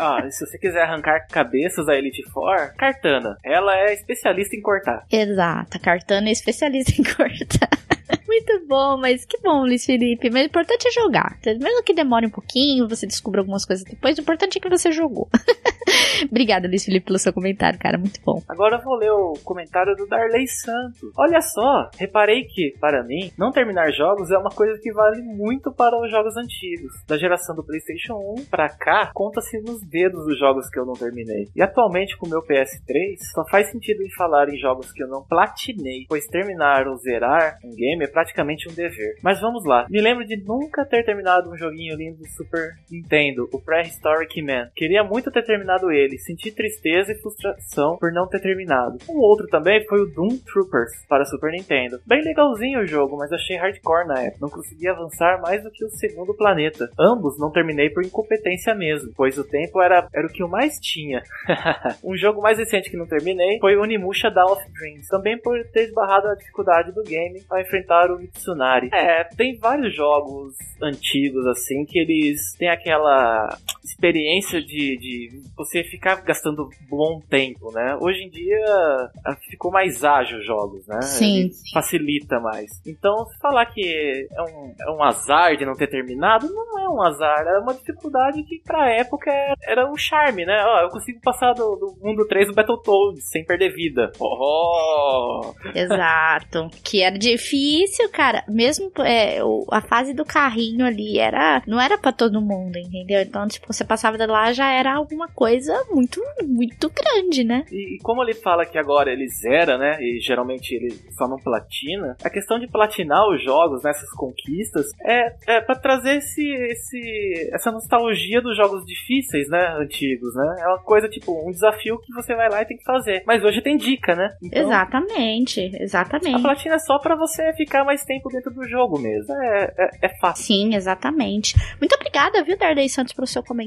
Ah, se você quiser arrancar cabeças da Elite Four, Cartana. Ela é especialista em cortar. Exato, Cartana é especialista em cortar. Muito bom, mas que bom, Luiz Felipe. Mas o importante é jogar. Mesmo que demore um pouquinho, você descubra algumas coisas depois, o importante é que você jogou. Obrigada, Luiz Felipe, pelo seu comentário, cara. Muito bom. Agora eu vou ler o comentário do Darley Santos. Olha só, reparei que, para mim, não terminar jogos é uma coisa que vale muito para os jogos antigos. Da geração do PlayStation 1 para cá, conta-se nos dedos os jogos que eu não terminei. E atualmente, com o meu PS3, só faz sentido em falar em jogos que eu não platinei, pois terminar ou zerar um game é praticamente um dever. Mas vamos lá. Me lembro de nunca ter terminado um joguinho lindo do Super Nintendo, o Prehistoric Man. Queria muito ter terminado ele, senti tristeza e frustração por não ter terminado. Um outro também foi o Doom Troopers para Super Nintendo. Bem legalzinho o jogo, mas achei hardcore na época. Não consegui avançar mais do que o segundo planeta. Ambos não terminei por incompetência mesmo, pois o tempo era, era o que eu mais tinha. um jogo mais recente que não terminei foi o Onimusha Dawn of Dreams, também por ter esbarrado a dificuldade do game ao enfrentar o Mitsunari. É, tem vários jogos antigos assim que eles têm aquela experiência de, de você ficar gastando bom tempo, né? Hoje em dia ficou mais ágil os jogos, né? Sim. facilita mais. Então, se falar que é um, é um azar de não ter terminado, não é um azar, é uma dificuldade que pra época era o charme, né? Ó, eu consigo passar do, do mundo 3 do Battletoads sem perder vida. Oh! Exato. que era difícil, cara. Mesmo é, a fase do carrinho ali era. Não era para todo mundo, entendeu? Então, tipo, você passava de lá já era alguma coisa muito, muito grande, né? E, e como ele fala que agora ele zera, né? E geralmente ele só não platina, a questão de platinar os jogos nessas conquistas é, é para trazer esse, esse, essa nostalgia dos jogos difíceis, né? Antigos, né? É uma coisa tipo um desafio que você vai lá e tem que fazer. Mas hoje tem dica, né? Então, exatamente, exatamente. A platina é só para você ficar mais tempo dentro do jogo mesmo. É, é, é, fácil. Sim, exatamente. Muito obrigada, viu, Dardei Santos, pelo seu comentário.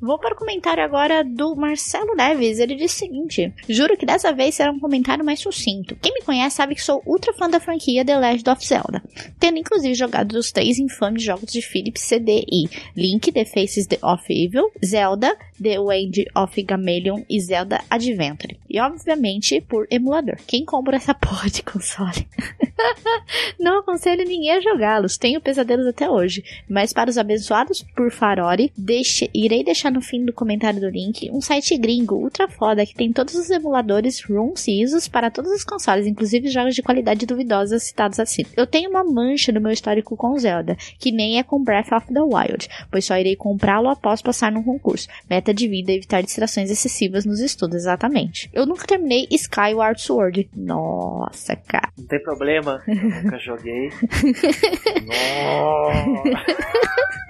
Vou para o comentário agora do Marcelo Neves. Ele diz o seguinte: Juro que dessa vez será um comentário mais sucinto. Quem me conhece sabe que sou ultra fã da franquia The Legend of Zelda, tendo inclusive jogado os três infames jogos de Philips CDI: Link, The Faces of Evil, Zelda, The Wind of Gamelion e Zelda Adventure. E obviamente por emulador. Quem compra essa porra de console? Não aconselho ninguém a jogá-los, tenho pesadelos até hoje. Mas para os abençoados por Farori, deixe, irei deixar no fim do comentário do link um site gringo ultra foda que tem todos os emuladores ROMs e ISOs para todos os consoles, inclusive jogos de qualidade duvidosa citados acima. Eu tenho uma mancha no meu histórico com Zelda, que nem é com Breath of the Wild, pois só irei comprá-lo após passar num concurso. Meta de vida é evitar distrações excessivas nos estudos, exatamente. Eu nunca terminei Skyward Sword. Nossa, cara. Não tem problema, eu nunca joguei. Nossa.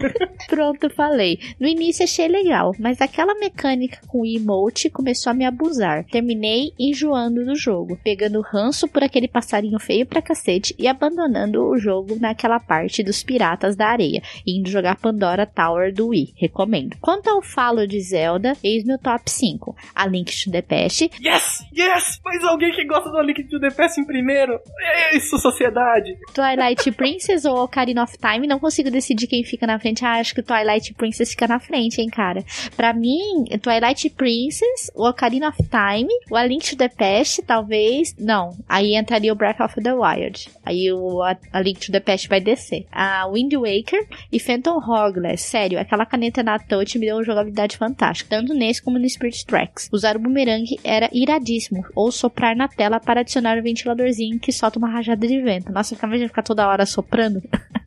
Pronto, falei. No início achei legal, mas aquela mecânica com o emote começou a me abusar. Terminei enjoando do jogo, pegando ranço por aquele passarinho feio pra cacete e abandonando o jogo naquela parte dos piratas da areia, indo jogar Pandora Tower do Wii. Recomendo. Quanto ao falo de Zelda, eis meu top 5. A Link to the Past. Yes! Yes! Mas alguém que gosta do Link to the Past em primeiro. É isso, sociedade. Twilight Princess ou Ocarina of Time, não consigo decidir quem fica na frente. Ah, acho que Twilight Princess fica na frente, hein, cara. Pra mim, Twilight Princess, o Ocarina of Time, o A Link to the Past, talvez. Não, aí entraria o Breath of the Wild. Aí o A, a Link to the Past vai descer. A Wind Waker e Phantom Hourglass. Sério, aquela caneta na touch me deu uma jogabilidade fantástica, tanto nesse como no Spirit Tracks. Usar o boomerang era iradíssimo, ou soprar na tela para adicionar o ventiladorzinho que solta uma rajada de vento. Nossa, ficava ficar toda hora soprando.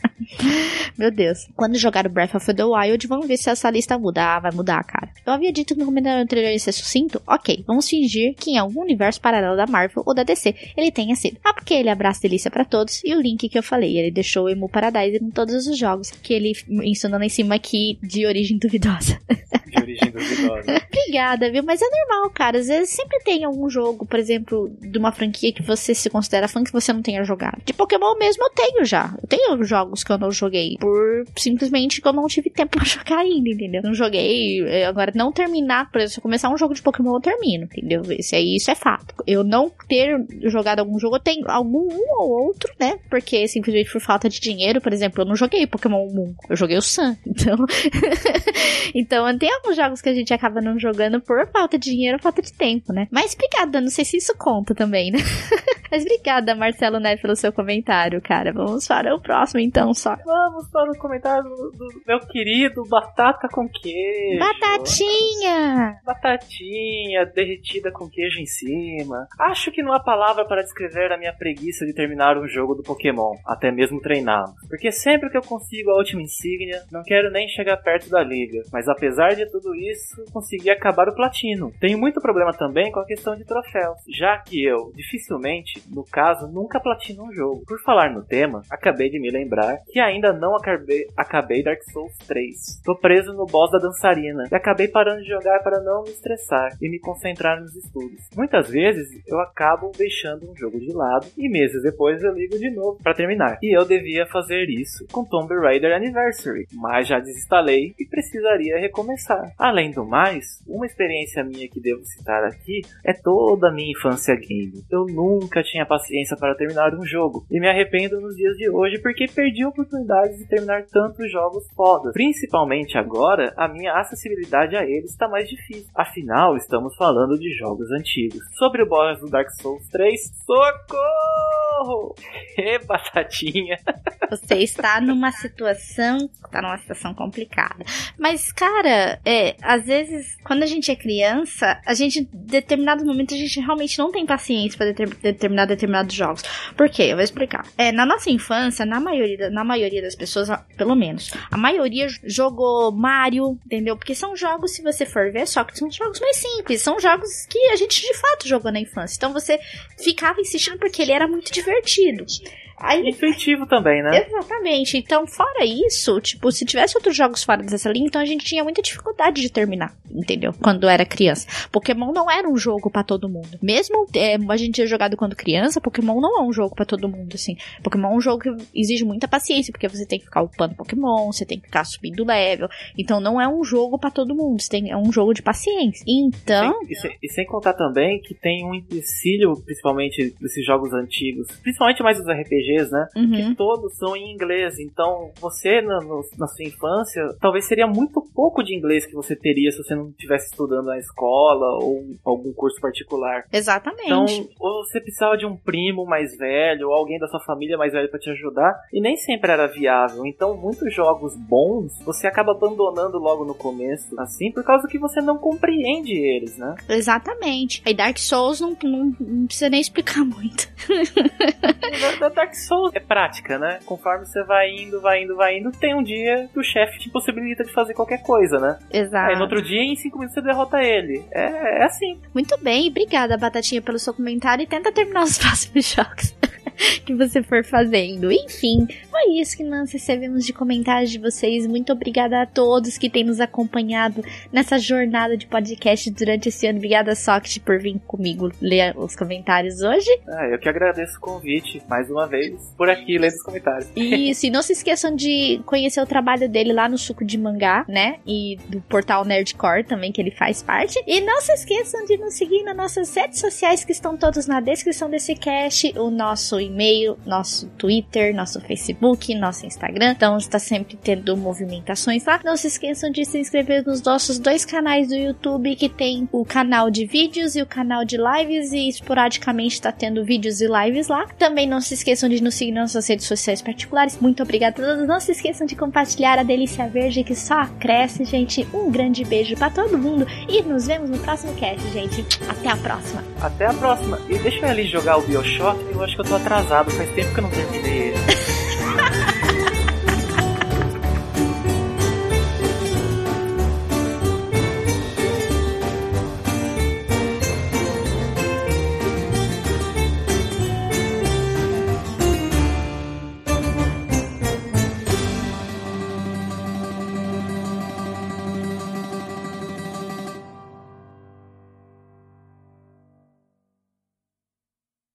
Meu Deus. Quando jogar o Breath of the Wild, vamos ver se essa lista muda. Ah, vai mudar, cara. Eu havia dito no comentário anterior ia ser sucinto. Ok, vamos fingir que em algum universo paralelo da Marvel ou da DC ele tenha sido. Ah, porque ele abraça delícia para todos e o link que eu falei. Ele deixou o Emu Paradise em todos os jogos que ele ensinou lá em cima aqui de origem duvidosa. De origem duvidosa. Obrigada, viu? Mas é normal, cara. Às vezes sempre tem algum jogo, por exemplo, de uma franquia que você se considera fã que você não tenha jogado. De Pokémon mesmo eu tenho já. Eu tenho jogos que eu não joguei. Por simplesmente que eu não tive tempo pra jogar ainda, entendeu? Não joguei. Eh, agora, não terminar, por exemplo, se eu começar um jogo de Pokémon, eu termino, entendeu? Esse aí, isso é fato. Eu não ter jogado algum jogo, eu tenho algum um ou outro, né? Porque simplesmente por falta de dinheiro, por exemplo, eu não joguei Pokémon Moon. Eu joguei o Sun. Então. então, tem alguns jogos que a gente acaba não jogando por falta de dinheiro falta de tempo, né? Mas obrigada, não sei se isso conta também, né? Mas obrigada, Marcelo Neves, pelo seu comentário, cara. Vamos para o próximo, então, só. Vamos para o comentário do, do meu querido Batata com Queijo. Batatinha! Batatinha derretida com queijo em cima. Acho que não há palavra para descrever a minha preguiça de terminar um jogo do Pokémon, até mesmo treiná-lo. Porque sempre que eu consigo a última insígnia, não quero nem chegar perto da liga. Mas apesar de tudo isso, consegui acabar o platino. Tenho muito problema também com a questão de troféus, já que eu, dificilmente, no caso, nunca platino um jogo. Por falar no tema, acabei de me lembrar que ainda não acabei, acabei Dark Souls 3. Tô preso no boss da dançarina e acabei parando de jogar para não me estressar e me concentrar nos estudos. Muitas vezes eu acabo deixando um jogo de lado e meses depois eu ligo de novo para terminar. E eu devia fazer isso com Tomb Raider Anniversary, mas já desinstalei e precisaria recomeçar. Além do mais, uma experiência minha que devo citar aqui é toda a minha infância game. Eu nunca tinha paciência para terminar um jogo. E me arrependo nos dias de hoje porque perdi a oportunidade de terminar tantos jogos fodas. Principalmente agora, a minha acessibilidade a eles está mais difícil. Afinal, estamos falando de jogos antigos. Sobre o boss do Dark Souls 3, socorro! E batatinha. Você está numa situação, está numa situação complicada. Mas, cara, é, às vezes, quando a gente é criança, a gente, em determinado momento, a gente realmente não tem paciência para determinar determinados jogos. Por quê? Eu vou explicar. É, na nossa infância, na maioria, na maioria das pessoas, pelo menos, a maioria jogou Mario, entendeu? Porque são jogos, se você for ver, só que são jogos mais simples. São jogos que a gente de fato jogou na infância. Então você ficava insistindo porque ele era muito divertido. Aí, Intuitivo também, né? Exatamente. Então, fora isso, tipo, se tivesse outros jogos fora dessa linha, então a gente tinha muita dificuldade de terminar, entendeu? Quando era criança. Pokémon não era um jogo pra todo mundo. Mesmo é, a gente tinha jogado quando criança, Pokémon não é um jogo pra todo mundo, assim. Pokémon é um jogo que exige muita paciência, porque você tem que ficar upando Pokémon, você tem que ficar subindo level. Então, não é um jogo pra todo mundo. Tem, é um jogo de paciência. Então, E sem, e sem contar também que tem um empecilho, principalmente desses jogos antigos, principalmente mais os RPGs, né? uhum, Que todos são em inglês. Então, você na, na sua infância, talvez seria muito pouco de inglês que você teria se você não estivesse estudando na escola ou algum curso particular. exatamente. Então, ou você precisava de um primo mais velho, ou alguém da sua família mais velho pra te ajudar, e nem sempre era viável. Então, muitos jogos bons, você acaba abandonando logo no começo, assim, por causa que você não compreende eles, né? Exatamente. Aí Dark Souls não, não, não precisa nem explicar muito. Da- da Dark Souls é prática, né? Conforme você vai indo, vai indo, vai indo, tem um dia que o chefe te possibilita de fazer qualquer coisa, né? Exato. Aí no outro dia, em cinco minutos, você derrota ele. É, é assim. Muito bem, obrigada, Batatinha, pelo seu comentário e tenta terminar os próximos jogos que você for fazendo. Enfim, foi isso que nós recebemos de comentários de vocês. Muito obrigada a todos que têm nos acompanhado nessa jornada de podcast durante esse ano. Obrigada, Socket, por vir comigo ler os comentários hoje. Ah, eu que agradeço o convite, mais uma vez, por aqui, lendo os comentários. Isso, e não se esqueçam de conhecer o trabalho dele lá no Suco de Mangá, né? E do portal Nerdcore também, que ele faz parte. E não se esqueçam de nos seguir nas nossas redes sociais, que estão todas na descrição desse cast. O nosso e-mail, nosso Twitter, nosso Facebook, nosso Instagram. Então está sempre tendo movimentações lá. Não se esqueçam de se inscrever nos nossos dois canais do YouTube, que tem o canal de vídeos e o canal de lives. E esporadicamente está tendo vídeos e lives lá. Também não se esqueçam de nos seguir nas nossas redes sociais particulares. Muito obrigada a todos. Não se esqueçam de compartilhar a delícia verde que só cresce, gente. Um grande beijo pra todo mundo e nos vemos no próximo cast, gente. Até a próxima. Até a próxima. E deixa eu ali jogar o Bioshock, eu acho que eu tô atrasado, faz tempo que eu não terminei ele.